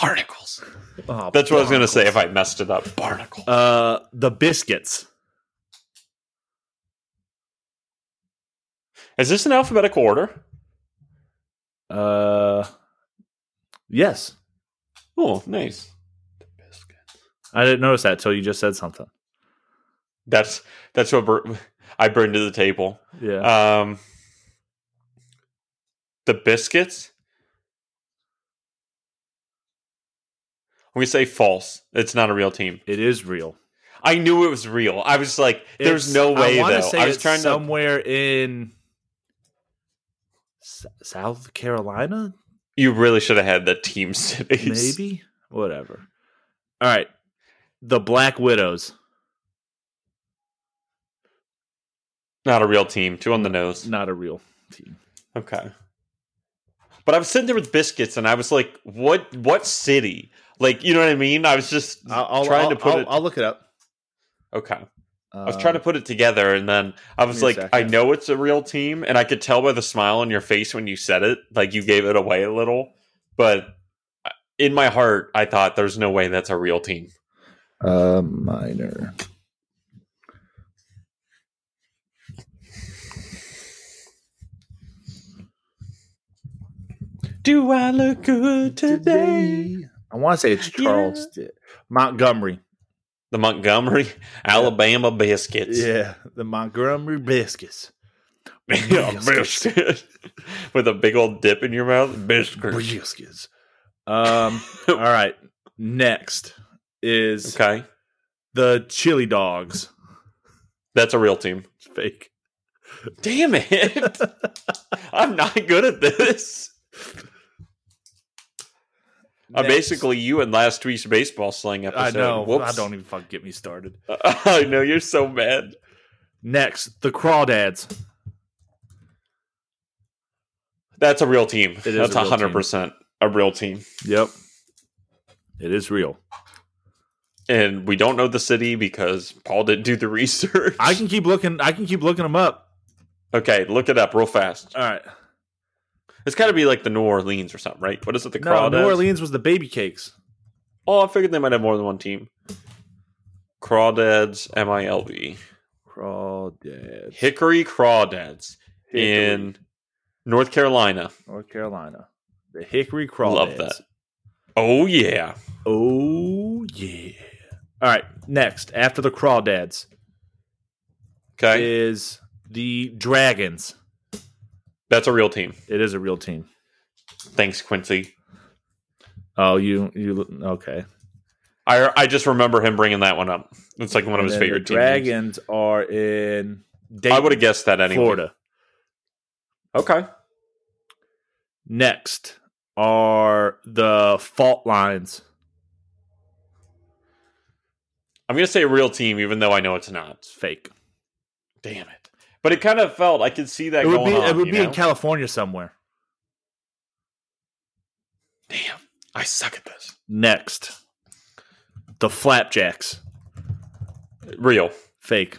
Barnacles. Oh, That's what I was going to say if I messed it up. Barnacles. Uh, the Biscuits. Is this in alphabetical order? Uh, yes. Oh, nice. The biscuits. I didn't notice that till you just said something. That's that's what br- I bring to the table. Yeah. Um, the biscuits. I'm say false. It's not a real team. it is real. I knew it was real. I was like, "There's It's- no way." I though. I was trying to. somewhere in S- South Carolina, You really should have had the team cities. maybe. Whatever. All right, the Black Widows. Not a real team. Two on the nose. Not a real team. Okay. But I was sitting there with biscuits, and I was like, "What? What city? Like, you know what I mean?" I was just I'll, I'll trying I'll, to put I'll, it. I'll look it up. okay. Uh, I was trying to put it together, and then I was Give me a like, "I know it's a real team," and I could tell by the smile on your face when you said it, like you gave it away a little. But uh, in my heart, I thought, "There's no way that's a real team." uh, minor. Do I look good today? I want to say it's Charleston, Montgomery. The Montgomery, Alabama biscuits. Yeah, the Montgomery biscuits. Yeah, biscuit. With a big old dip in your mouth. Biscuit. Biscuits. Um. all right. Next is Okay. the chili dogs. That's a real team. It's fake. Damn it. I'm not good at this. Uh, I'm basically you and last week's baseball slang episode. I know. Whoops. I don't even fucking get me started. I know you're so mad. Next, the crawdads. That's a real team. is That's a hundred percent a real team. Yep. It is real. And we don't know the city because Paul didn't do the research. I can keep looking. I can keep looking them up. okay, look it up real fast. All right. It's got to be like the New Orleans or something, right? What is it? The No, Crawdads? New Orleans was the baby cakes. Oh, I figured they might have more than one team. Crawdads, M I L V. Crawdads. Hickory Crawdads Hickory, in North Carolina. North Carolina. The Hickory Crawdads. Love that. Oh yeah. Oh yeah. All right. Next, after the Crawdads Okay. is the Dragons. That's a real team. It is a real team. Thanks, Quincy. Oh, you you okay? I I just remember him bringing that one up. It's like one of And his favorite the teams. Dragons are in I would have guessed that anyway. Florida. Okay. Next are the Fault Lines. I'm gonna say a real team, even though I know it's not. It's fake. Damn it! But it kind of felt I could see that It would going be on. it would be know? in California somewhere. Damn, I suck at this. Next, the Flapjacks. Real. Fake.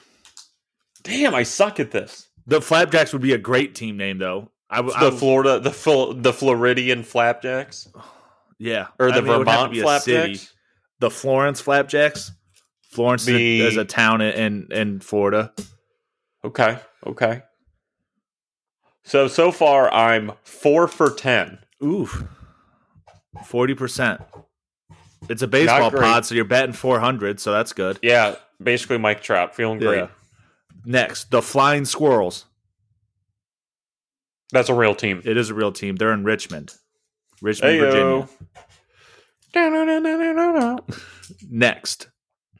Damn, I suck at this. The Flapjacks would be a great team name, though. I would. I The would- Florida, the Fl- the Floridian Flapjacks, yeah, or I the mean, it would have to Vermont be city. Flapjacks. The Florence Flapjacks. Florence is a- The- is a town in in Florida. Okay, okay. So so far, I'm four for ten. Oof, forty percent. It's a baseball pod, so you're betting four hundred, so that's good. Yeah, basically Mike Trout, feeling great. Next, the Flying Squirrels. That's a real team. It is a real team. They're in Richmond, Richmond, Heyo. Virginia. Next,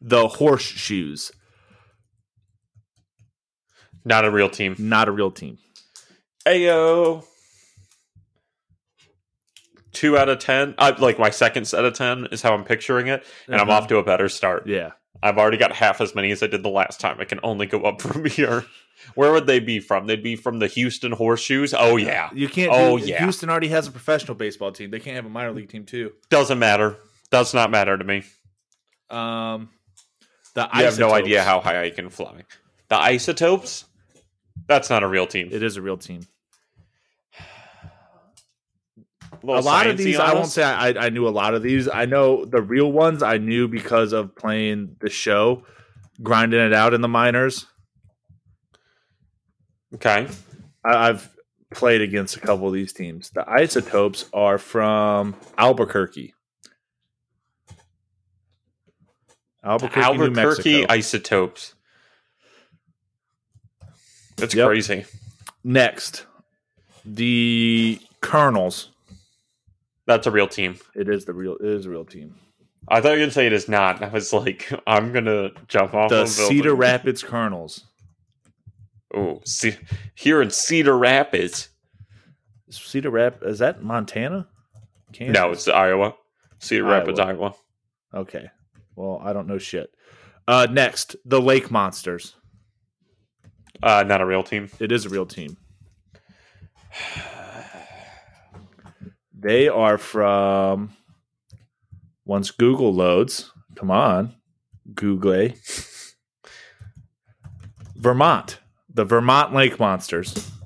the Horseshoes. Not a real team. Not a real team. Ayo. Two out of ten. I, like my second set of ten is how I'm picturing it, and I'm Uh-huh. off to a better start. Yeah. I've already got half as many as I did the last time. I can only go up from here. Where would they be from? They'd be from the Houston Horseshoes. Oh yeah, You can't. Oh, do- yeah. Houston already has a professional baseball team. They can't have a minor league team too. doesn't matter. Does not matter to me. Um, the I have no idea how high I can fly. The isotopes. That's not a real team. it is a real team. A, a lot of these, on I won't say I, I knew a lot of these. I know the real ones I knew because of playing the show, grinding it out in the minors. Okay. I, I've played against a couple of these teams. The Isotopes are from Albuquerque. Albuquerque, New Albuquerque Mexico. isotopes. That's Yep. crazy. Next, the Kernels. That's a real team. It is the real. It is a real team. I thought you were gonna say it is not. I was like, I'm gonna jump off The of. Cedar Rapids Kernels. Oh, see, here in Cedar Rapids. Cedar Rapids is that Montana? Kansas? No, it's Iowa. Cedar Rapids, Iowa. Iowa. Okay. Well, I don't know shit. Uh, next, the Lake Monsters. Uh, not a real team. It is a real team. They are from. Once Google loads, come on, Google. Vermont, the Vermont Lake Monsters.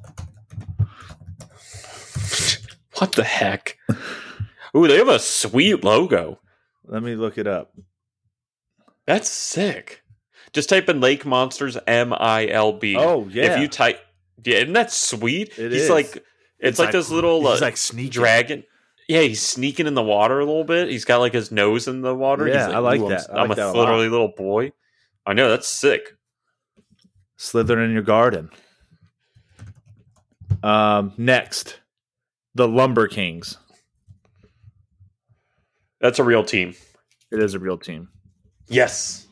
What the heck? Ooh, they have a sweet logo. Let me look it up. That's sick. Just type in Lake Monsters M I L B. Oh yeah, If you type, yeah, isn't that sweet? It he's is. like, it's, like, this little uh, like sneaking. dragon. Yeah, he's sneaking in the water a little bit. He's got like his nose in the water. Yeah, He's I like "Ooh, I'm- that. I I'm, like that a a literally little boy. I know that's sick. slithering in your garden. Um, next, the Lumber Kings. That's a real team. It is a real team. Yes,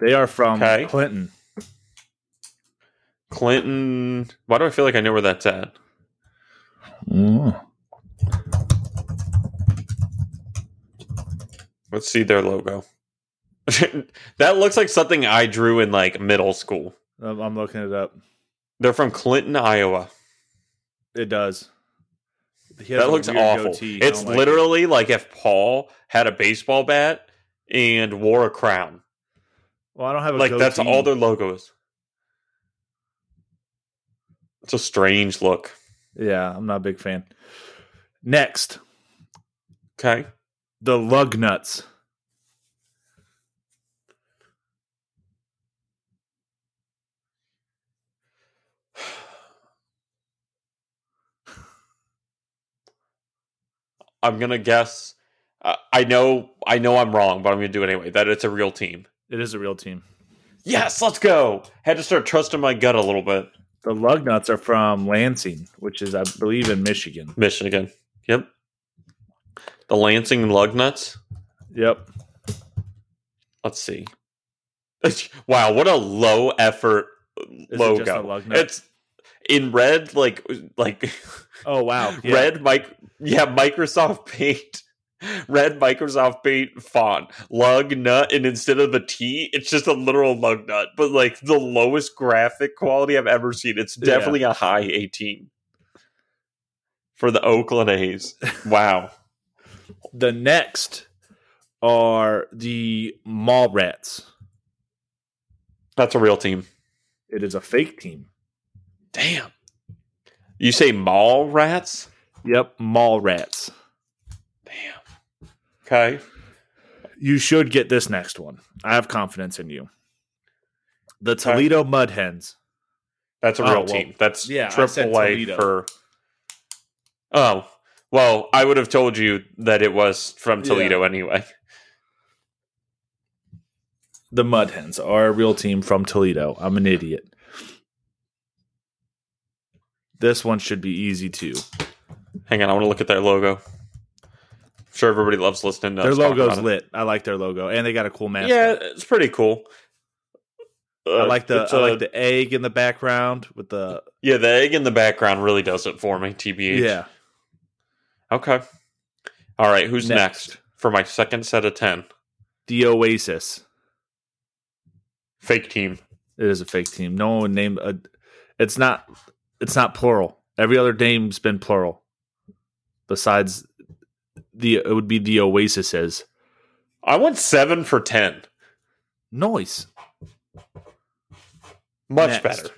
They are from Okay. Clinton. Clinton. Why do I feel like I know where that's at? Mm. Let's see their logo. that looks like something I drew in like middle school. I'm looking it up. They're from Clinton, Iowa. It does. That looks awful. goatee. It's like it. literally like if Paul had a baseball bat and wore a crown. Well, I don't have a Like that's all their logo is. It's a strange look. Yeah, I'm not a big fan. Next, Okay. the Lug Nuts. I'm gonna guess. Uh, I know. I know I'm wrong, but I'm gonna do it anyway. That it's a real team. It is a real team. Yes, let's go. Had to start trusting my gut a little bit. The Lug Nuts are from Lansing, which is, I believe, in Michigan. Michigan. Yep. The Lansing Lugnuts. Yep. Let's see. wow, what a low effort it logo. just a lug nut? It's in red, like like Oh wow. Yeah. red mic yeah, Microsoft Paint. Red Microsoft Paint font, lug nut, and instead of the T, it's just a literal lug nut, but like the lowest graphic quality I've ever seen. It's Yeah. definitely a high 18 for the Oakland A's. Wow. The next are the Mall Rats. That's a real team. It is a fake team. Damn. You say mall rats? Yep, Mall Rats. Okay. You should get this next one. I have confidence in you. The Toledo Mud Hens. That's a Oh, real well, team. That's yeah, triple A for. Oh, well, I would have told you that it was from Toledo anyway. The Mud Hens are a real team from Toledo. I'm an idiot. This one should be easy too. Hang on, I want to look at their logo. Sure everybody loves listening to Their logo's about it. lit. I like their logo, and they got a cool mascot. Yeah, it's pretty cool. I Uh, like the I uh, like the egg in the background with the yeah. The egg in the background really does it for me. Tbh. yeah. Okay. All right. Who's Next. next for my second set of ten? The Oasis. Fake team. It is a fake team. No one would name a. It's not. It's not plural. Every other name's been plural. Besides, the it would be the Oasises. I went seven for ten. Noise. Much Next. better.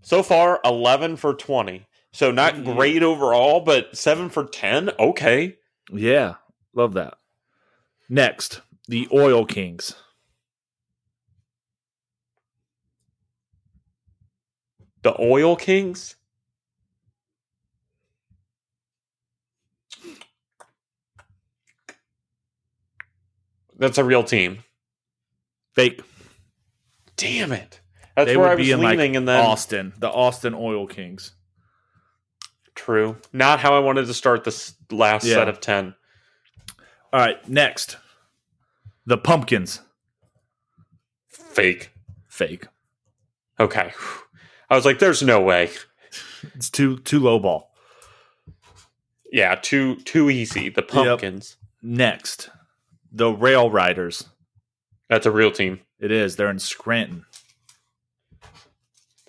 So far, 11 for 20. So not Mhm. great overall, but 7 for 10. Okay. Yeah, love that. Next, the Oil Kings. The Oil Kings? That's a real team. Fake. Damn it. That's They where I was be in like and then Austin. The Austin Oil Kings. true. Not how I wanted to start this last Yeah. set of 10. All right, next, the Pumpkins. Fake. Fake. Okay. I was like there's no way. It's too too low ball. Yeah, too too easy. The Pumpkins. Next, the Rail Riders. That's a real team. It is. They're in Scranton.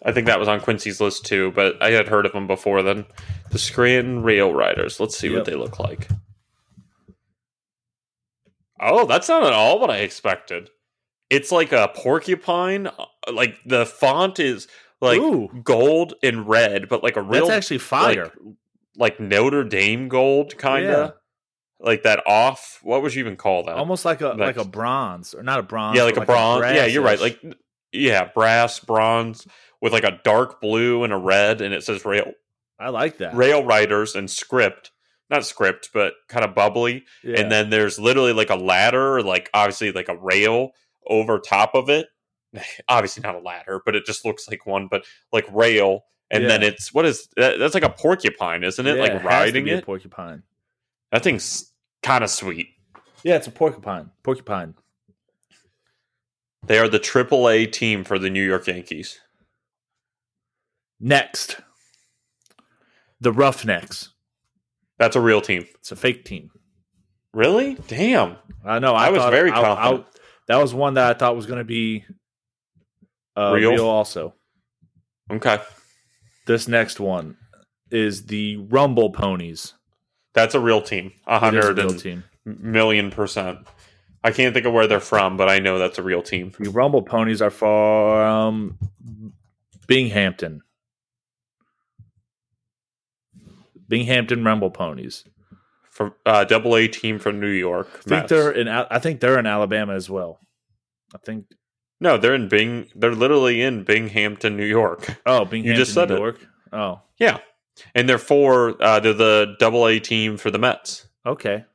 I think that was on Quincy's list too, but I had heard of them before then. The Scranton Rail Riders. Let's see Yep. what they look like. Oh, that's not at all what I expected. It's like a porcupine. Like the font is like Ooh, gold and red, but like a real that's actually fire. like, like Notre Dame gold, kind of like that off. What would you even call that? Almost like a Like- like a bronze or not a bronze. yeah, like a bronze. yeah, you're right. Like yeah, brass, bronze with like a dark blue and a red, and it says rail I like that. rail riders and script. Not script, but kind of bubbly. Yeah. And then there's literally like a ladder, like obviously like a rail over top of it. Obviously not a ladder, but it just looks like one, but like rail. And then it's what is that, that's like a porcupine, isn't it? Yeah, like riding a it. porcupine. That thing's kind of sweet. Yeah, it's a porcupine. Porcupine. They are the AAA team for the New York Yankees. Next, the Roughnecks. That's a real team. It's a fake team. Really? Damn. I know. I, I was very I- I- confident. that was one that I thought was going to be uh, Real? real. Also, Okay. this next one is the Rumble Ponies. That's a real team. A It is a hundred and team. million percent. I can't think of where they're from, but I know that's a real team. The Rumble Ponies are from Binghamton. Binghamton Rumble Ponies. From uh, double A team from New York. I think Mets. they're in. I think they're in Alabama as well. I think. no, they're in Bing. They're literally in Binghamton, New York. Oh, Binghamton, just said New it. York. Oh, Yeah, and they're for uh, they're the double A team for the Mets, okay.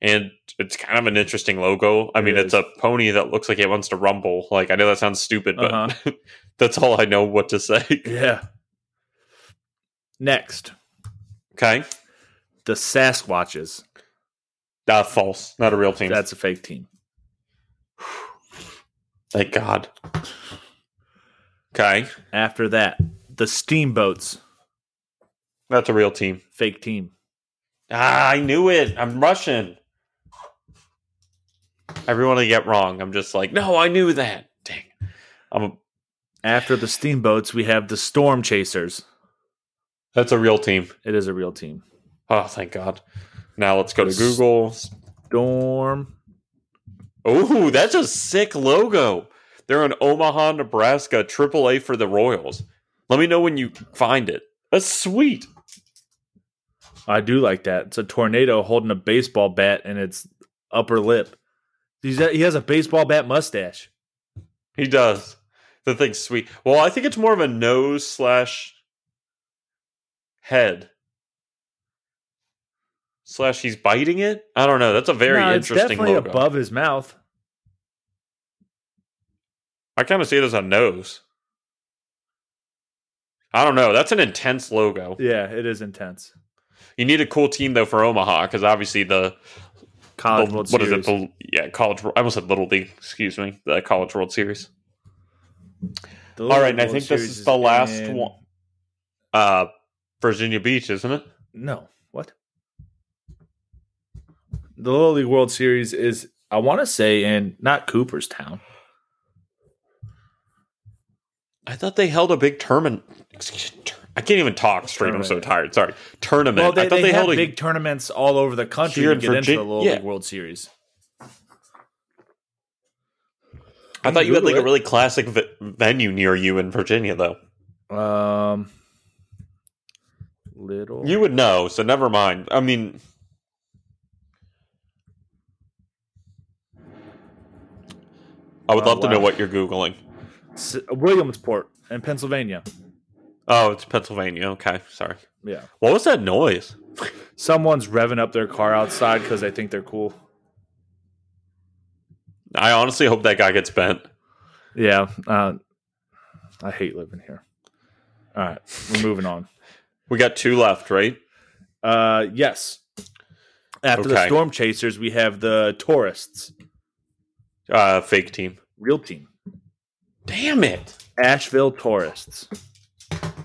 and it's kind of an interesting logo. I It mean, it's a pony that looks like it wants to rumble. Like I know that sounds stupid, but Uh-huh. that's all I know what to say. Yeah. Next, Okay, the Sasquatches. uh, false, not a real team. That's a fake team. Thank God. Okay, After that, the Steamboats. That's a real team. Fake team. Ah, I knew it. I'm Russian. Everyone I get wrong. I'm just like, no, I knew that. Dang. I'm a, After the Steamboats, we have the Storm Chasers. that's a real team. It is a real team. Oh, thank God. Now let's go to Google. Storm. Oh, that's a sick logo. They're in Omaha, Nebraska, AAA for the Royals. Let me know when you find it. That's sweet. I do like that. It's a tornado holding a baseball bat in its upper lip. He's he has a baseball bat mustache. He does. The thing's sweet. Well, I think it's more of a nose slash head. Slash he's biting it? I don't know. That's a very No, it's interesting definitely logo. above his mouth. I kind of see it as a nose. I don't know. That's an intense logo. Yeah, it is intense. You need a cool team though for Omaha because obviously the, College the- World what is Series. it? The, yeah, college. I almost said Little League. Excuse me. The College World Series. All right, and I think this is the last in- one. Uh, Virginia Beach, isn't it? No, what? The Little League World Series is, I want to say, in not Cooperstown. I thought they held a big tournament. I can't even talk straight. I'm so tired. Sorry, tournament. Well, they, I thought they, they, held a big tournaments all over the country to in get into the Little yeah. League World Series. I thought you had like a really classic v- venue near you in Virginia, though. Um, little. You would know, so never mind. I mean, I would Oh, love to know what you're googling. S- Williamsport in Pennsylvania. Oh, it's Pennsylvania. Okay, sorry. Yeah. What was that noise? Someone's revving up their car outside because they think they're cool. I honestly hope that guy gets bent. Yeah. Uh, I hate living here. All right. We're moving on. We got two left, right? Uh, yes. After the Storm Chasers, we have the Tourists, Uh, fake team. real team. Damn it! Asheville Tourists.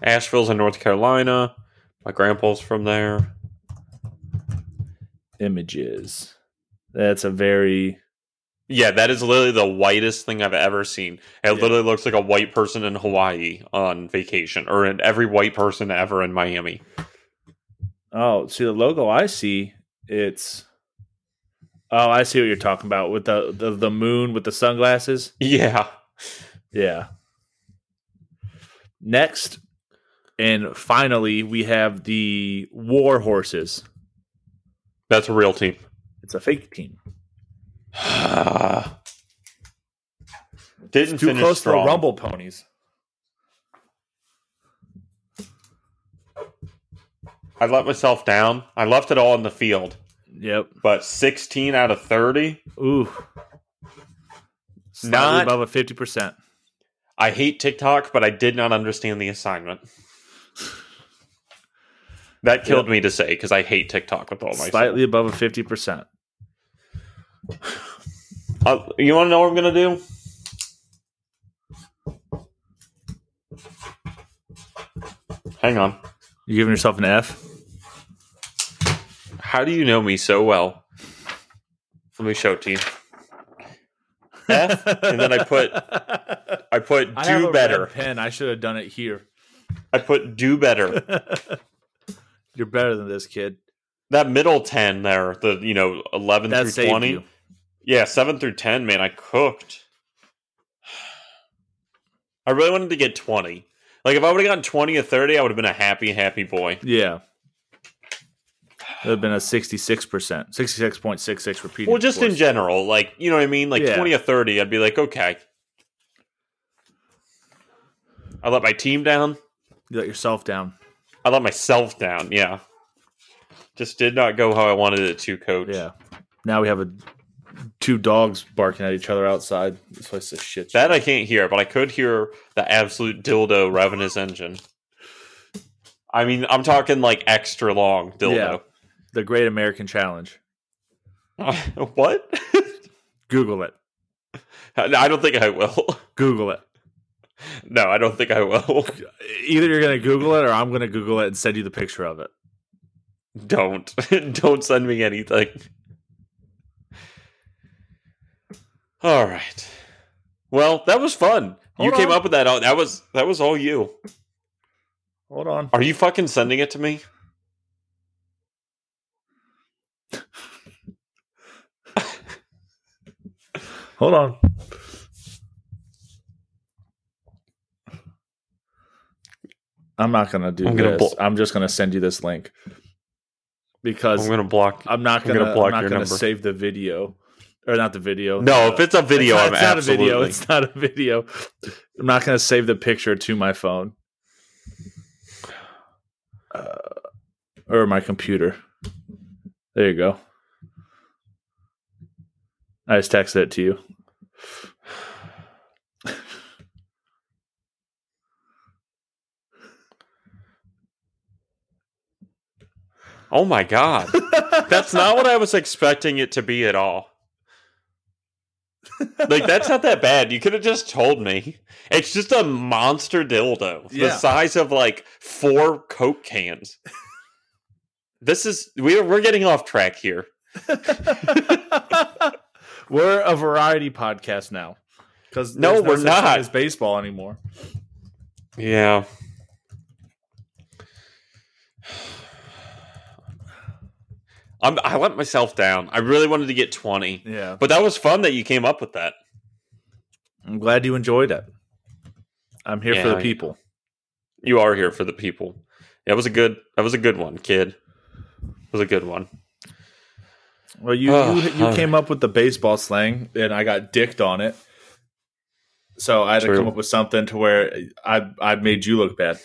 Asheville's in North Carolina. My grandpa's from there. Images. That's a very Yeah, that is literally the whitest thing I've ever seen. It Yeah. literally looks like a white person in Hawaii on vacation, or in every white person ever in Miami. Oh, see the logo I see, it's Oh, I see what you're talking about with the the, the moon with the sunglasses. Yeah. Yeah. Next and finally we have the War Horses. That's a real team. It's a fake team. Didn't Too finish close to the strong. Rumble Ponies. I let myself down. I left it all in the field, Yep. but 16 out of 30. Ooh. Slightly Not- above a fifty percent. I hate TikTok, but I did not understand the assignment. That killed me to say because I hate TikTok with all my Slightly above a fifty percent. Uh, you want to know what I'm gonna do? Hang on. You giving yourself an F? How do you know me so well? Let me show it to you. F, and then I put I put I do better. pen. I should have done it here. I put do better. You're better than this kid. that middle 10 there, the you know 11 That through 20. you. Yeah, 7 through 10, man, I cooked. I really wanted to get 20. Like if I would have gotten 20 or 30, I would have been a happy happy boy. Yeah. It would have been a 66%. 66.66 repeating. Well, just in general, like, you know what I mean? Like Yeah. 20 or 30, I'd be like, "Okay." I let my team down. You let yourself down. I let myself down. Yeah. Just did not go how I wanted it to, coach. Yeah. Now we have a two dogs barking at each other outside. This place is shit. That I can't hear, but I could hear the absolute dildo revving his engine. I mean, I'm talking like extra long dildo. the Great American Challenge. what? Google it. I don't think I will. Google it. No, I don't think I will. Either you're going to Google it or I'm going to Google it and send you the picture of it. Don't. don't send me anything. All right. Well, that was fun. you Hold came up with that. all- That was that was all you. Hold on. Are you fucking sending it to me? Hold on. I'm not going to do I'm gonna this. blo- I'm just going to send you this link because I'm gonna block. I'm not I'm gonna, gonna block I'm not your gonna number. save the video or not the video. No, if it's a video, it's I'm not, it's not a video. It's not a video. I'm not gonna save the picture to my phone uh, or my computer. There you go. I just texted it to you. Oh my god, that's not what I was expecting it to be at all. Like that's not that bad. You could have just told me. It's just a monster dildo, the Yeah. size of like four Coke cans. This is we're we're getting off track here. we're a variety podcast now because No, we're not. As baseball anymore. Yeah. I'm, I let myself down. I really wanted to get 20. Yeah, But that was fun that you came up with that. I'm glad you enjoyed it. I'm here for Yeah, the I- people. You are here for the people. That was a good that was a good one, kid. It was a good one. Well, you Oh, you, you came up with the baseball slang, and I got dicked on it. So I had to come up with something to where I I made you look bad.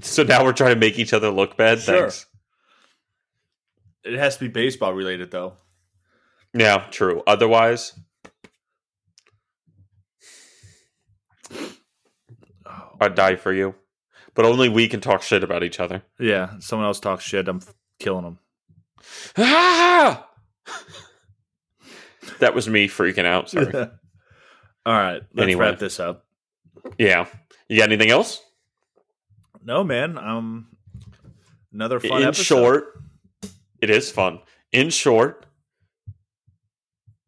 So now we're trying to make each other look bad. Sure. Thanks. It has to be baseball related, though. Yeah, true. Otherwise, I'd die for you. But only we can talk shit about each other. Yeah, someone else talks shit. I'm killing them. Ah! that was me freaking out. Sorry. All right, let's Anyway. wrap this up. Yeah. You got anything else? No, man. Um, another fun In episode. short, it is fun. In short,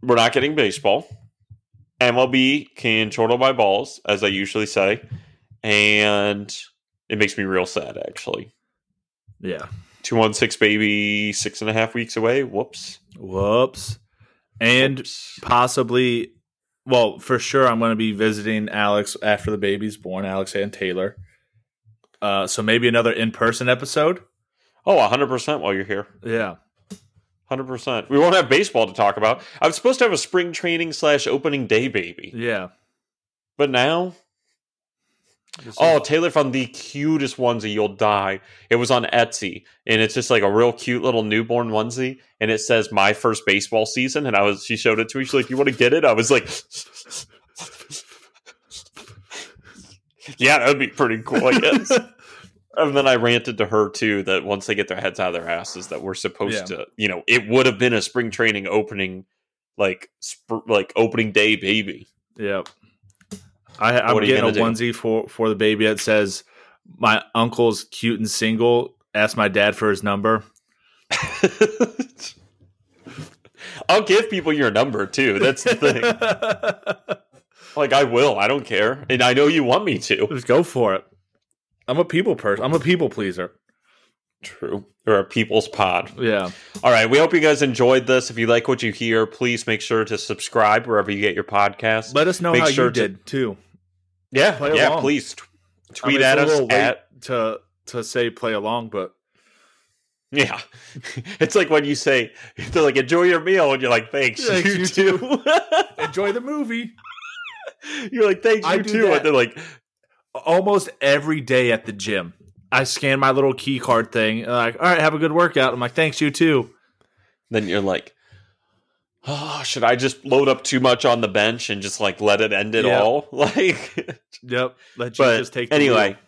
we're not getting baseball. MLB can chortle my balls, as I usually say, and it makes me real sad. Actually, Yeah. two one six baby, six and a half weeks away. Whoops. Whoops. And Whoops. possibly, well, for sure, I'm going to be visiting Alex after the baby's born, Alex and Taylor. Uh, so maybe another in person episode. oh, hundred percent. While you're here, Yeah. hundred percent. We won't have baseball to talk about. I was supposed to have a spring training slash opening day baby, Yeah. but now This Oh, is- Taylor found the cutest onesie. You'll die. It was on Etsy, and it's just like a real cute little newborn onesie, and it says "My first baseball season." And I was, she showed it to me. She's like, "You want to get it?" I was like, "Yeah, that would be pretty cool." I guess. and then I ranted to her too that once they get their heads out of their asses, that we're supposed Yeah. to, you know, it would have been a spring training opening, like sp- like opening day baby. Yep. I, I'm getting a gonna onesie for for the baby that says, "My uncle's cute and single." Ask my dad for his number. I'll give people your number too. That's the thing. Like I will. I don't care, and I know you want me to. Just go for it. I'm a people person. I'm a people pleaser. True. Or a people's pod. Yeah. All right. We hope you guys enjoyed this. If you like what you hear, please make sure to subscribe wherever you get your podcast. Let us know Make how sure you to- did too. yeah, play yeah. along. Please t- I tweet mean, at us at to to say play along, but yeah. it's like when you say they're like enjoy your meal, and you're like thanks, Thanks, you, you too. enjoy the movie. you're like thanks, I you too, that. and they're like Almost every day at the gym, I scan my little key card thing. and like, all right, have a good workout. I'm like, thanks, you too. then you're like, oh, should I just load up too much on the bench and just like let it end it all? Like, Yep. Let you but just take anyway. wheel.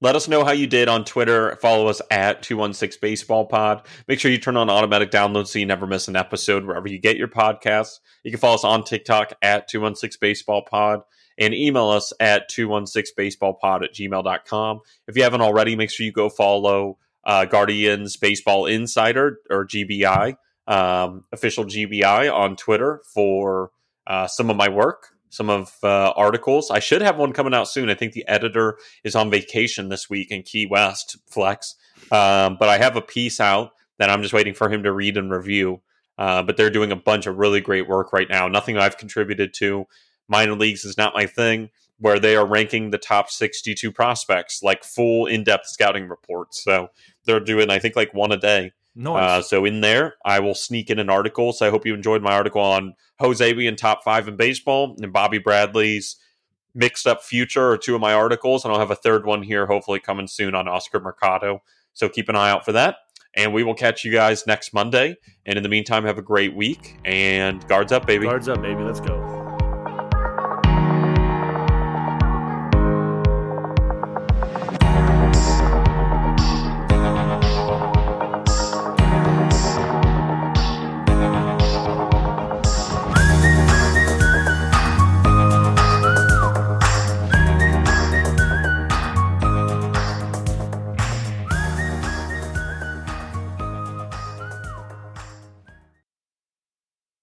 Let us know how you did on Twitter. Follow us at 216 Baseball Pod. Make sure you turn on automatic downloads so you never miss an episode wherever you get your podcasts. You can follow us on TikTok at 216 Baseball Pod and email us at 216baseballpod at gmail.com. If you haven't already, make sure you go follow uh, Guardians Baseball Insider or GBI, um, official GBI on Twitter for uh, some of my work, some of uh, articles. I should have one coming out soon. I think the editor is on vacation this week in Key West, Flex. Um, but I have a piece out that I'm just waiting for him to read and review. Uh, but they're doing a bunch of really great work right now. Nothing I've contributed to. Minor leagues is not my thing. Where they are ranking the top 62 prospects, like full in-depth scouting reports. So they're doing, I think, like one a day. Uh, so in there, I will sneak in an article. So I hope you enjoyed my article on Jose being top five in baseball and Bobby Bradley's mixed up future or two of my articles. And I'll have a third one here, hopefully coming soon on Oscar Mercado. So keep an eye out for that. And we will catch you guys next Monday. And in the meantime, have a great week and guards up, baby. Guards up, baby. Let's go.